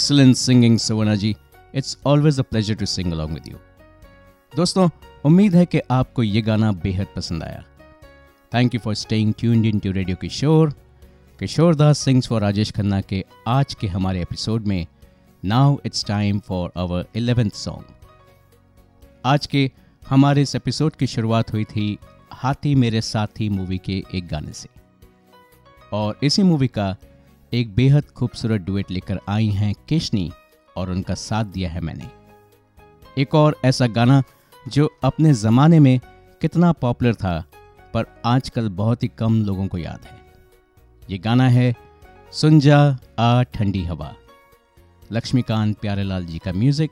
Speaker 2: Excellent singing Suvarna ji it's always a pleasure to sing along with you दोस्तों, उम्मीद है कि आपको ये गाना बेहद पसंद आया। Thank you for staying tuned in to radio Kishore Kishore Das sings for Rajesh Khanna के आज के हमारे एपिसोड में। Now it's time for our eleventh song आज के हमारे इस एपिसोड की शुरुआत हुई थी हाथी मेरे साथी मूवी के एक गाने से। और इसी मूवी का एक बेहद खूबसूरत डुएट लेकर आई हैं केशनी और उनका साथ दिया है मैंने। एक और ऐसा गाना जो अपने ज़माने में कितना पॉपुलर था, पर आजकल बहुत ही कम लोगों को याद है।
Speaker 14: ये गाना है सुन जा आ ठंडी हवा। लक्ष्मीकांत प्यारेलाल जी का म्यूज़िक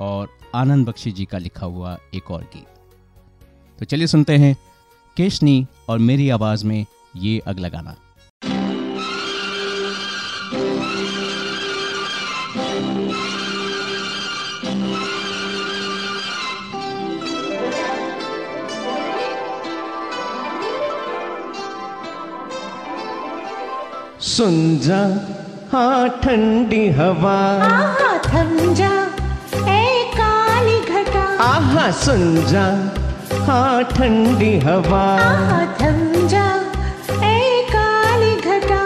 Speaker 14: और आनंद बख्शी जी का लिखा हुआ एक और गीत। तो चलिए सुनते हैं केशनी और मेरी आवाज़ में ये अगला गाना।
Speaker 2: सुन जा हाँ ठंडी हवा।
Speaker 4: आहा थम जा ए काली घटा।
Speaker 2: आहा सुन जा हाँ ठंडी हवा।
Speaker 4: आहा थम जा ए काली घटा।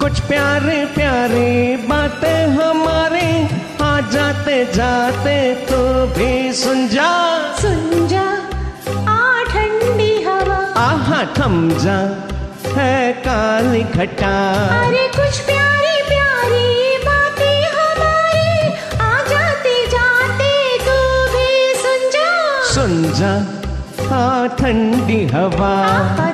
Speaker 2: कुछ प्यारे प्यारे बातें हमारे आ जाते जाते तो भी सुन जा
Speaker 4: सुन जा आ ठंडी हवा।
Speaker 2: आहा थम जा काली घटा।
Speaker 4: अरे कुछ प्यारी प्यारी बातें हमारी आ जाते जाते तू भी सुन जा।
Speaker 2: सुन जा आ ठंडी हवा।
Speaker 4: आहा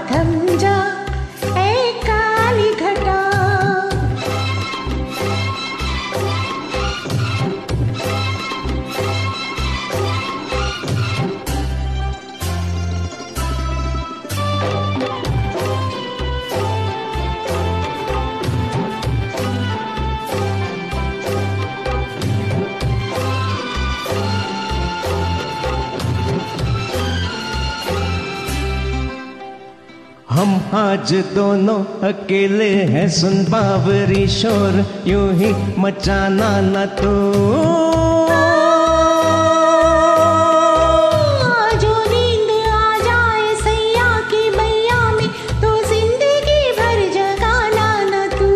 Speaker 2: आज दोनों अकेले हैं सुन बावरी शोर यूँ ही मचाना न तो।
Speaker 4: आ जाए सैया की बैया में तो ज़िंदगी भर जगाना न तू।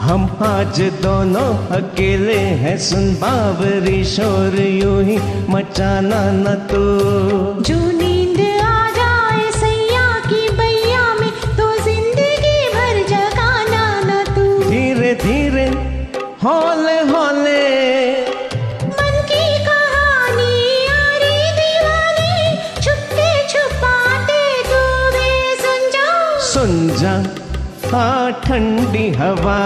Speaker 2: हम आज दोनों अकेले हैं सुन बावरी शोर यूँ ही मचाना न तो। ठंडी हवा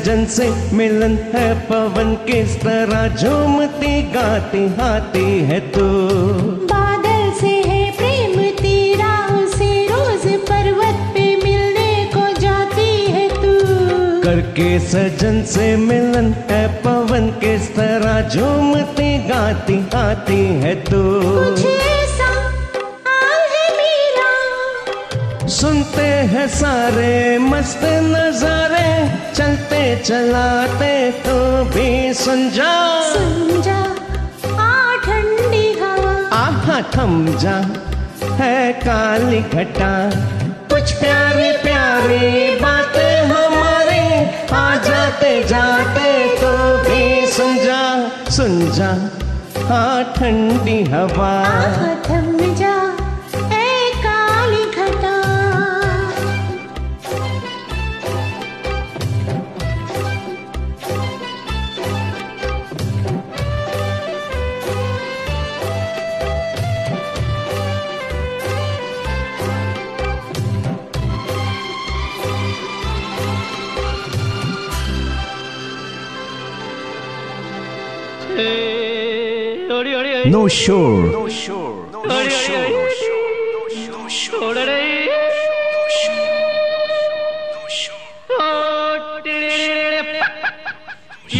Speaker 2: सजन से मिलन है पवन किस तरह झूमती गाती हाती है तू।
Speaker 4: बादल से है प्रेम तेरा उसे रोज पर्वत पे मिलने को जाती है तू।
Speaker 2: करके सजन से मिलन है पवन किस तरह झूमती गाती आती है तू।
Speaker 4: है
Speaker 2: सुनते हैं सारे मस्त नजारे। चलते चलाते तो भी सुन जा
Speaker 4: सुन जा आ ठंडी हवा।
Speaker 2: थम जा है काली घटा। कुछ प्यारी प्यारी बातें हमारी
Speaker 15: आ जाते जाते तो भी सुन जा सुन जा हाँ ठंडी हवा
Speaker 2: No shore.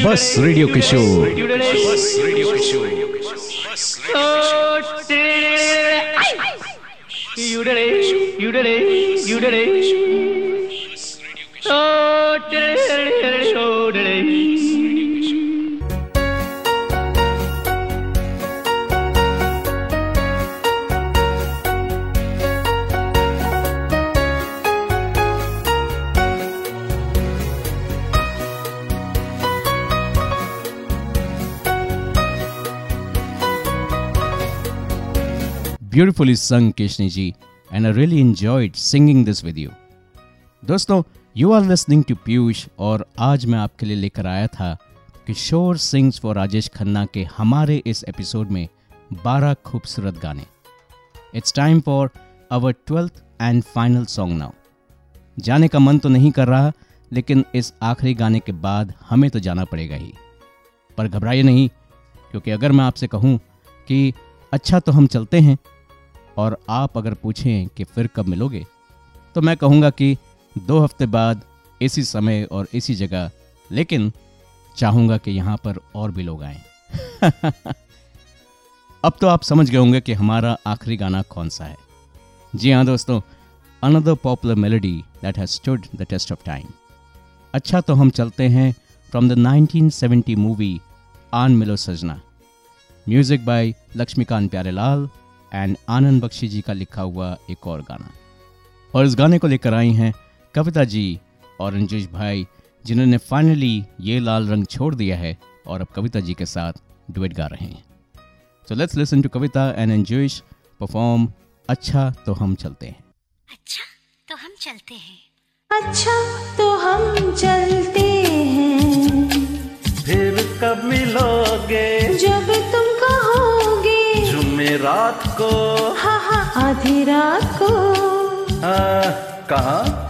Speaker 2: बस radio Kishore Beautifully sung, Keshni ji, and I really enjoyed singing this with you. दोस्तों you are listening to Piyush और आज मैं आपके लिए लेकर आया था किशोर सिंग्स फॉर राजेश खन्ना के हमारे इस एपिसोड में 12 खूबसूरत गाने। It's time for our twelfth and final song now जाने का मन तो नहीं कर रहा लेकिन इस आखिरी गाने के बाद हमें तो जाना पड़ेगा ही। पर घबराइए नहीं क्योंकि अगर मैं आपसे कहूँ कि अच्छा तो हम चलते हैं और आप अगर पूछें कि फिर कब मिलोगे तो मैं कहूँगा कि दो हफ़्ते बाद इसी समय और इसी जगह, लेकिन चाहूँगा कि यहाँ पर और भी लोग आएँ। अब तो आप समझ गए होंगे कि हमारा आखिरी गाना कौन सा है। जी हाँ दोस्तों another popular melody that has stood the test of time अच्छा तो हम चलते हैं from the 1970 movie Aan Milo Sajna music by Laxmikant Pyarelal and Anand Bakshi ji का लिखा हुआ एक और गाना। और इस गाने को लेकर आई हैं कविता जी और रंजीश भाई जिन्होंने फाइनली ये लाल रंग छोड़ दिया है और अब कविता जी के साथ डुएट गा रहे हैं। So let's listen to Kavita and एंजॉयश perform अच्छा तो हम चलते हैं।
Speaker 4: अच्छा तो हम चलते हैं। अच्छा तो हम चलते हैं।
Speaker 6: फिर कब मिलोगे?
Speaker 4: जब कहोगे
Speaker 6: को।
Speaker 4: हाँ हाँ आधी रात को।
Speaker 6: कहा कहाँ?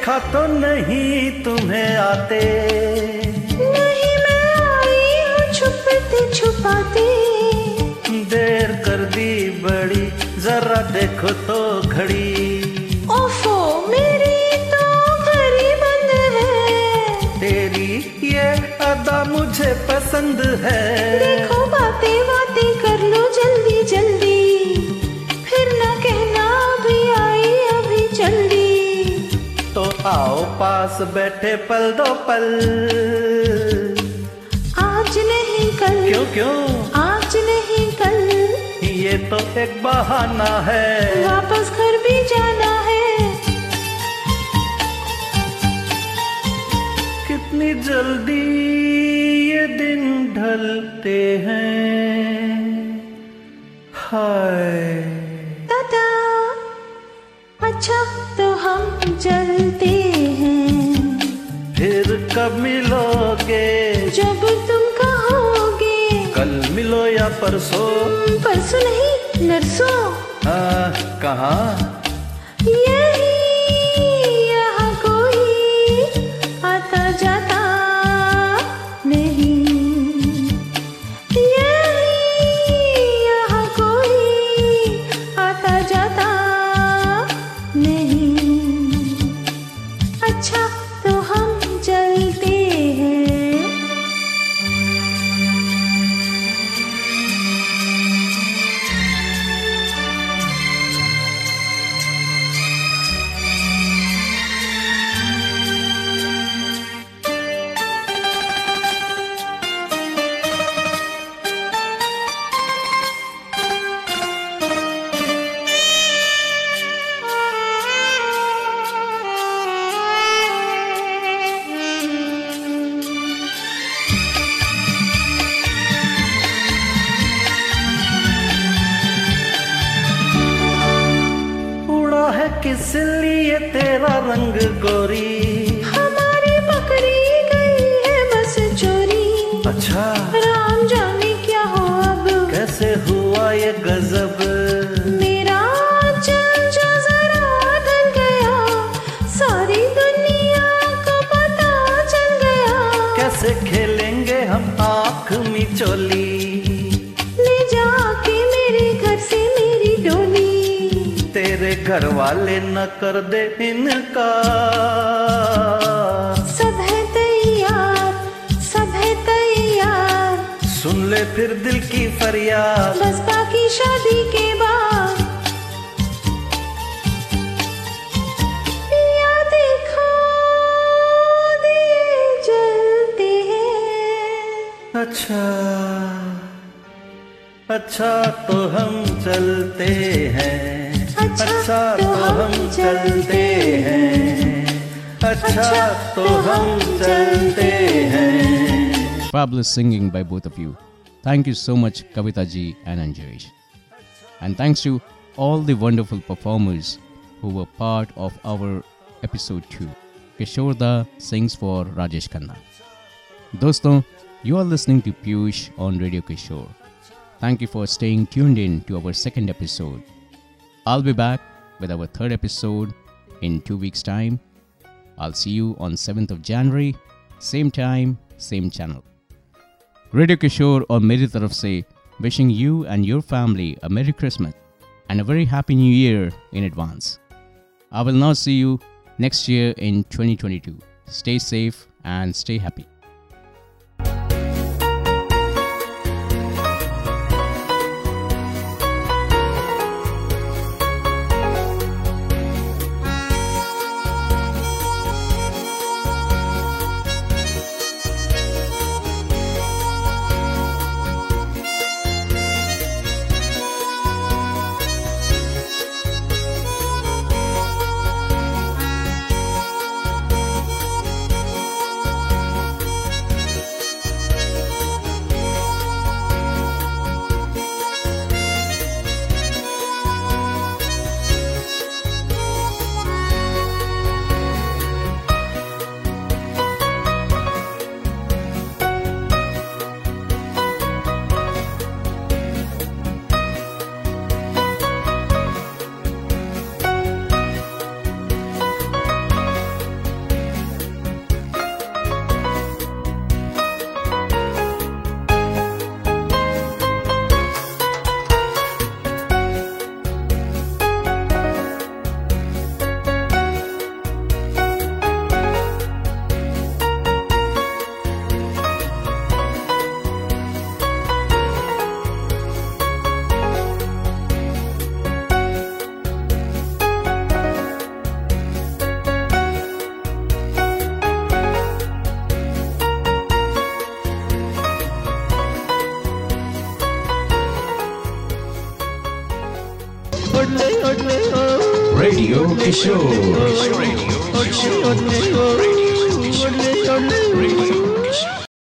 Speaker 6: देखा तो नहीं तुम्हें आते।
Speaker 4: नहीं मैं आई हूँ छुपते छुपाते।
Speaker 6: देर कर दी बड़ी जरा देखो तो घड़ी।
Speaker 4: ओफो मेरी तो घड़ी बंद है।
Speaker 6: तेरी ये अदा मुझे पसंद है।
Speaker 4: देखो बातें बातें कर लो जल्दी जल्दी।
Speaker 6: आओ पास बैठे पल दो पल।
Speaker 4: आज नहीं कल।
Speaker 6: क्यों क्यों?
Speaker 4: आज नहीं कल।
Speaker 6: ये तो एक बहाना है।
Speaker 4: वापस घर भी जाना है।
Speaker 6: कितनी जल्दी ये दिन ढलते हैं। हाय।
Speaker 4: दादा अच्छा चलते हैं।
Speaker 6: फिर कब मिलोगे?
Speaker 4: जब तुम कहोगे।
Speaker 6: कल मिलो
Speaker 9: या परसों?
Speaker 4: परसों नहीं नरसों।
Speaker 9: कहा कहाँ?
Speaker 4: यही अच्छा
Speaker 9: अच्छा तो हम चलते हैं अच्छा तो हम चलते हैं अच्छा तो हम चलते हैं
Speaker 2: Fabulous singing by both of you. Thank you so much, Kavita ji and Anjesh. And thanks to all the wonderful performers who were part of our episode 2. Kishorda sings for Rajesh Khanna. Doston, You are listening to Piyush on Radio Kishore. Thank you for staying tuned in to our second episode. I'll be back with our third episode in two weeks' time. I'll see you on 7th of January, same time, same channel. Radio Kishore or Meri Taraf Se, wishing you and your family a Merry Christmas and a very Happy New Year in advance. I will now see you next year in 2022.
Speaker 1: Stay safe and stay happy. Show.